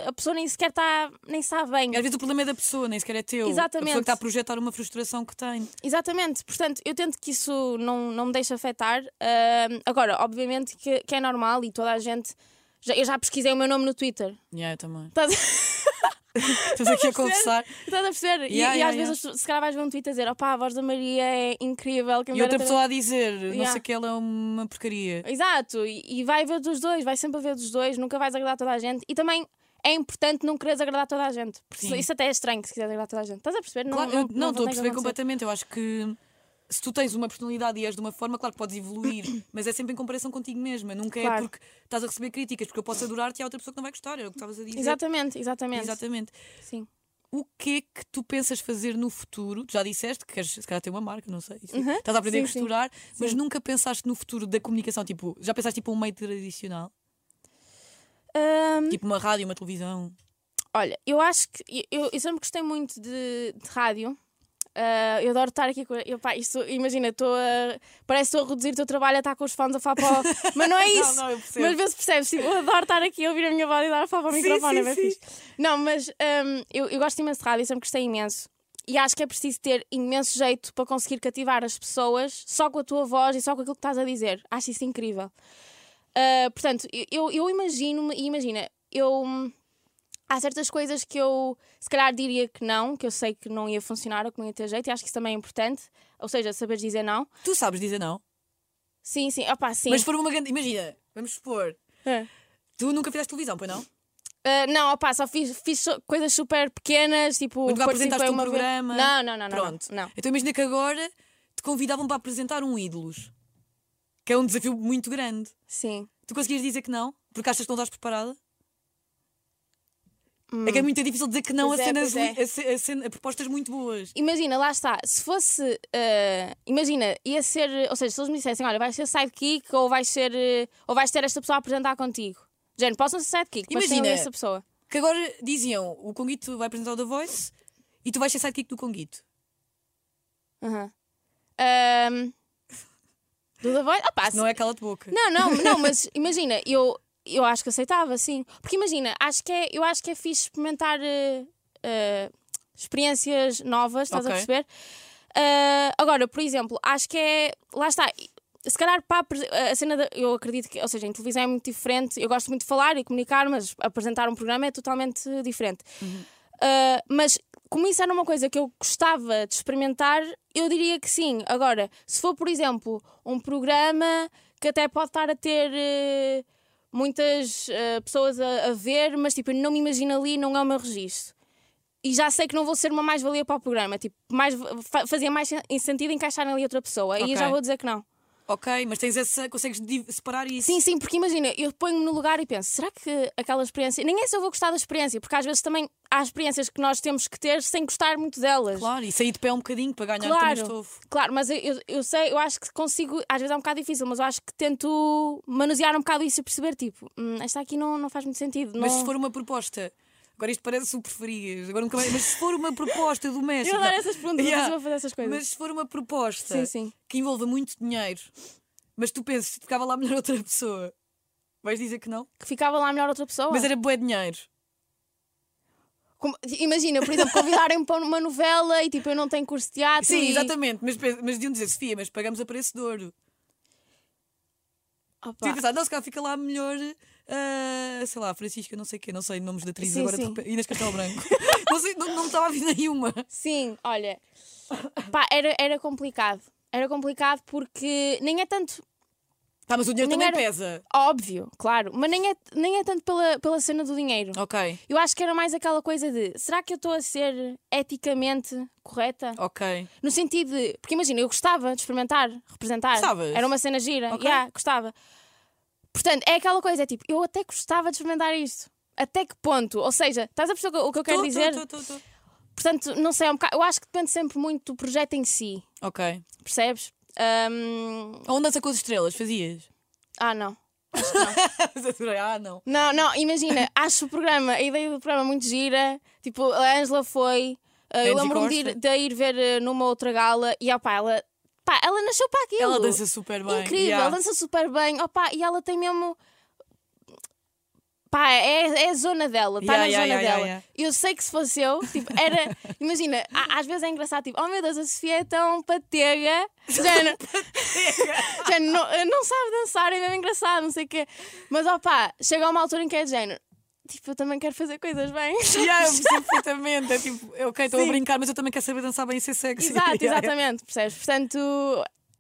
a pessoa nem sequer está, nem sabe bem. Às vezes o problema é da pessoa, nem sequer é teu. Exatamente. A pessoa que está a projetar uma frustração que tem. Exatamente, portanto, eu tento que isso não, não me deixe afetar. Ahm, agora, obviamente que, que é normal e toda a gente. Já, eu já pesquisei o meu nome no Twitter. Yeah, eu também. Estás, <laughs> <laughs> Estás aqui a conversar. estás a perceber? E- Yeah, e, yeah, às vezes as- se calhar vais ver um tweet a dizer: opá, a voz da Maria é incrível. E outra dera ter-" pessoa a dizer, não Yeah. sei que ela é uma porcaria. Exato, e, e vai ver dos dois, vai sempre ver dos dois, nunca vais agradar toda a gente. E também é importante não quereres agradar toda a gente. Porque Sim. isso até é estranho se quiseres agradar toda a gente. Estás a perceber? Claro, eu- não, estou a perceber completamente. Eu acho que se tu tens uma personalidade e és de uma forma, claro que podes evoluir, <coughs> mas é sempre em comparação contigo mesma. Nunca é Claro. porque estás a receber críticas, porque eu posso adorar-te e há outra pessoa que não vai gostar. Era o que estavas a dizer. Exatamente, exatamente. Exatamente. Sim. O que é que tu pensas fazer no futuro? Tu Já disseste que queres, se calhar, ter uma marca, não sei. Uhum. Estás a aprender Sim, a sim. costurar, mas Sim. nunca pensaste no futuro da comunicação? Tipo, já pensaste tipo um meio tradicional? Ahm, Tipo uma rádio, uma televisão? Olha, eu acho que. Eu, eu sempre gostei muito de, de rádio. Ah, eu adoro estar aqui com. Eu, pá, isto, imagina, estou a. Parece que estou a reduzir o teu trabalho a estar com os fãs a falar para o. <laughs> Mas não é isso! não, percebo. mas vê-se percebes, tipo, eu adoro estar aqui a ouvir a minha voz e dar a falar para o Sim, microfone, sim, é sim. Não, mas ahm, eu, eu gosto imenso de rádio, sempre gostei imenso. E acho que é preciso ter imenso jeito para conseguir cativar as pessoas só com a tua voz e só com aquilo que estás a dizer. Acho isso incrível. Ah, portanto, eu, eu imagino-me, e imagina, eu. Há certas coisas que eu se calhar diria que não, que eu sei que não ia funcionar ou que não ia ter jeito, e acho que isso também é importante. Ou seja, saberes dizer não. Tu sabes dizer não? Sim, sim, opá, sim. Mas se for uma grande. Imagina, vamos supor. Ah. Tu nunca fizeste televisão, pois não? Ah, não, opá, só fiz, fiz so- coisas super pequenas, tipo. Mas nunca apresentaste um uma vez- programa? Não, não, não, não. Pronto. Não. não. Então imagina que agora te convidavam para apresentar um ídolos. Que é um desafio muito grande. Sim. Tu conseguias dizer que não? Porque achas que não estás preparada? É que Hum. é muito difícil dizer que não a, é, cenas, é. a, ce- a cena- a propostas muito boas. Imagina, lá está, se fosse. ah, imagina, ia ser. Ou seja, se eles me dissessem, olha, vais ser sidekick ou vais ser. eh, ou vais ter esta pessoa a apresentar contigo. Género, possam ser sidekick, mas Imagina. essa pessoa. Que agora diziam: o Conguito vai apresentar o The Voice e tu vais ser sidekick do Conguito. Aham. Ahm, do The Voice? Ah, pá, Não é cala-te boca. Não, não, não, mas imagina, eu, eu acho que aceitava, sim. Porque imagina, acho que é, eu acho que é fixe experimentar eh, eh, experiências novas, estás Ok. a perceber? Ah, agora, por exemplo, acho que é. Lá está. Se calhar para a cena da, eu acredito que, ou seja, em televisão é muito diferente. Eu gosto muito de falar e comunicar, mas apresentar um programa é totalmente diferente. Uh, mas como isso era uma coisa que eu gostava de experimentar, eu diria que sim. Agora, se for, por exemplo, um programa que até pode estar a ter muitas eh, pessoas a, a ver, mas tipo, eu não me imagino ali, não é o meu registro. E já sei que não vou ser uma mais-valia para o programa. Tipo, mais, fa- fazia mais sen- sentido encaixar ali outra pessoa. Aí Ok. eu já vou dizer que não. Ok, mas tens essa. consegues separar isso. Sim, sim, porque imagina, eu ponho-me no lugar e penso, será que aquela experiência. Nem é se eu vou gostar da experiência, porque às vezes também há experiências que nós temos que ter sem gostar muito delas. Claro, e sair de pé um bocadinho para ganhar também Claro, estofo. claro, mas eu, eu, eu sei, eu acho que consigo, às vezes é um bocado difícil, mas eu acho que tento manusear um bocado isso e perceber, tipo, hum, esta aqui não, não faz muito sentido. Mas não... se for uma proposta. Agora isto parece o preferias. Agora nunca mais. Mas se for uma proposta doméstica. <laughs> Eu adoro essas perguntas, Yeah. vou fazer essas coisas. Mas se for uma proposta Sim, sim. que envolva muito dinheiro, mas tu pensas que ficava lá melhor outra pessoa, vais dizer que não? Que ficava lá melhor outra pessoa. Mas era bué dinheiro. Como- imagina, por exemplo, convidarem-me para uma novela e tipo, eu não tenho curso de teatro. Sim, e... exatamente. Mas, mas deviam dizer, Sofia, mas pagamos a preço de ouro. Opa. Tinha pensado, não, se calhar fica lá melhor, ah, sei lá, Francisca, não sei o quê, não sei nomes de atrizes Sim, agora, de sim. repente. Inês Castelo Branco. <laughs> não, sei, não, não estava a vir nenhuma. Sim, olha, pá, era, era complicado. Era complicado porque nem é tanto Tá, mas o dinheiro Nem também era- pesa. óbvio, claro, mas nem é, nem é tanto pela, pela cena do dinheiro. Ok, Eu acho que era mais aquela coisa de será que eu estou a ser eticamente correta? ok. No sentido de. Porque imagina, eu gostava de experimentar, representar. Gostavas? Era uma cena gira. Ok. Yeah, gostava. Portanto, é aquela coisa, é tipo, eu até gostava de experimentar isto. Até que ponto? Ou seja, estás a perceber o que eu quero tô, dizer? tô, tô. Portanto, não sei, é um bocado, eu acho que depende sempre muito do projeto em si. Ok. Percebes? Ahm, Onde dança com as estrelas? Fazias? Ah, não. <laughs> ah, não. Não, não, imagina, <laughs> acho o programa, a ideia do programa muito gira. Tipo, a Ângela foi. uh, eu lembro-me de de ir ver uh, numa outra gala e opá, ela, pá, ela nasceu para aquilo. Ela dança super bem. Incrível, yeah. ela dança super bem. Opá, e ela tem mesmo. Pá, é, é a zona dela, está Yeah, na yeah, zona dela. Eu sei que se fosse eu, tipo, era. <laughs> imagina, às vezes é engraçado, tipo, oh meu Deus, a Sofia é tão patega. Género, género, <laughs> não, não sabe dançar, é mesmo engraçado, não sei o quê. Mas opá, chega a uma altura em que é de género. Tipo, eu também quero fazer coisas bem. <laughs> Yeah, perfeitamente. É tipo, ok, estou a brincar, mas eu também quero saber dançar bem e ser sexy. Exato, <laughs> exatamente, percebes? Portanto,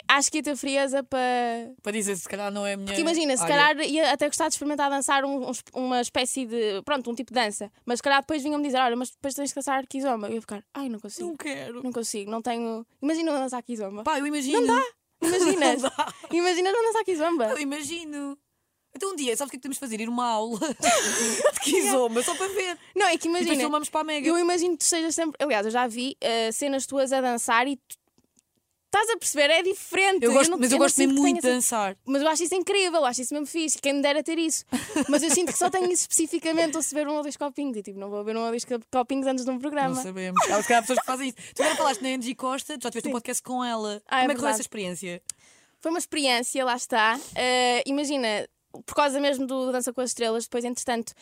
acho que ia ter frieza para. Para dizer, se calhar não é a minha. Porque imagina, se área. calhar ia até gostar de experimentar dançar um- um- uma espécie de. Pronto, um tipo de dança. Mas se calhar depois vinham-me dizer: olha, mas depois tens que dançar kizomba. Eu ia ficar: ai, não consigo. Não quero. Não consigo, não tenho. Imagina dançar kizomba. Pá, eu imagino. Não dá. Imaginas? <laughs> Não dá. Imaginas eu dançar kizomba. Eu imagino. Então um dia, sabes o que é que temos de fazer? Ir uma aula <laughs> de <laughs> kizomba, só para ver. Não, é que E depois imagina. filmamos para a Mega. Eu imagino que tu sejas sempre. Aliás, eu já vi eh, cenas tuas a dançar e tu. Estás a perceber? É diferente. Eu gosto, não- mas eu não gosto mesmo muito de essa- dançar. Mas eu acho isso incrível, eu acho isso mesmo fixe. Quem me dera ter isso. Mas eu sinto que só tenho isso especificamente ou se beber um ou dois copinhos. E tipo, não vou beber um ou dois copinhos antes de um Não programa. sabemos. Há se calhar pessoas que fazem isso. Tu agora falaste na Angie Costa, tu já tiveste um podcast com ela. Ah, é Como é que foi essa experiência? Foi uma experiência, lá está. Eh, imagina, por causa mesmo do Dança com as Estrelas, depois, entretanto,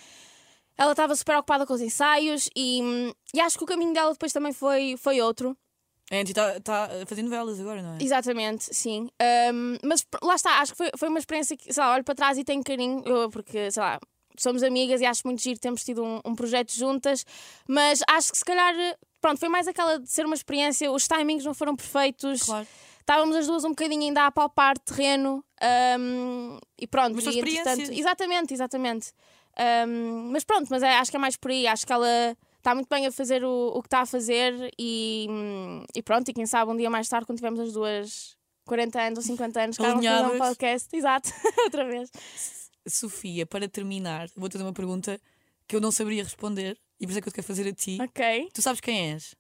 ela estava super ocupada com os ensaios e, hum, e acho que o caminho dela depois também foi, foi outro. A Angie está tá a fazer novelas agora, não é? Exatamente, sim. Ahm, mas lá está, acho que foi, foi uma experiência que, sei lá, olho para trás e tenho carinho, eu, porque, sei lá, somos amigas e acho muito giro termos tido um, um projeto juntas, mas acho que se calhar, pronto, foi mais aquela de ser uma experiência, os timings não foram perfeitos. Claro. Estávamos as duas um bocadinho ainda a palpar terreno ahm, e pronto. Mas e, entretanto- exatamente, exatamente. Ahm, mas pronto, mas é- acho que é mais por aí. Acho que ela está muito bem a fazer o, o que está a fazer e, e pronto. E quem sabe um dia mais tarde, quando tivermos as duas 40 anos ou 50 anos, cá vamos fazer um podcast. Exato, <laughs> outra vez. Sofia, para terminar, vou-te fazer uma pergunta que eu não saberia responder e por isso é que eu te quero fazer a ti. Ok. Tu sabes quem és?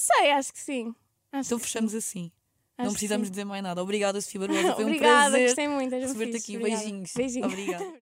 Sei, acho que sim. Acho Então que fechamos assim. acho não precisamos sim. dizer mais nada. Obrigada, Sofia Barbosa. <laughs> Foi um Obrigada, prazer gostei muito. receber-te aqui. Obrigada. Beijinhos. Beijinhos. Obrigada. <laughs>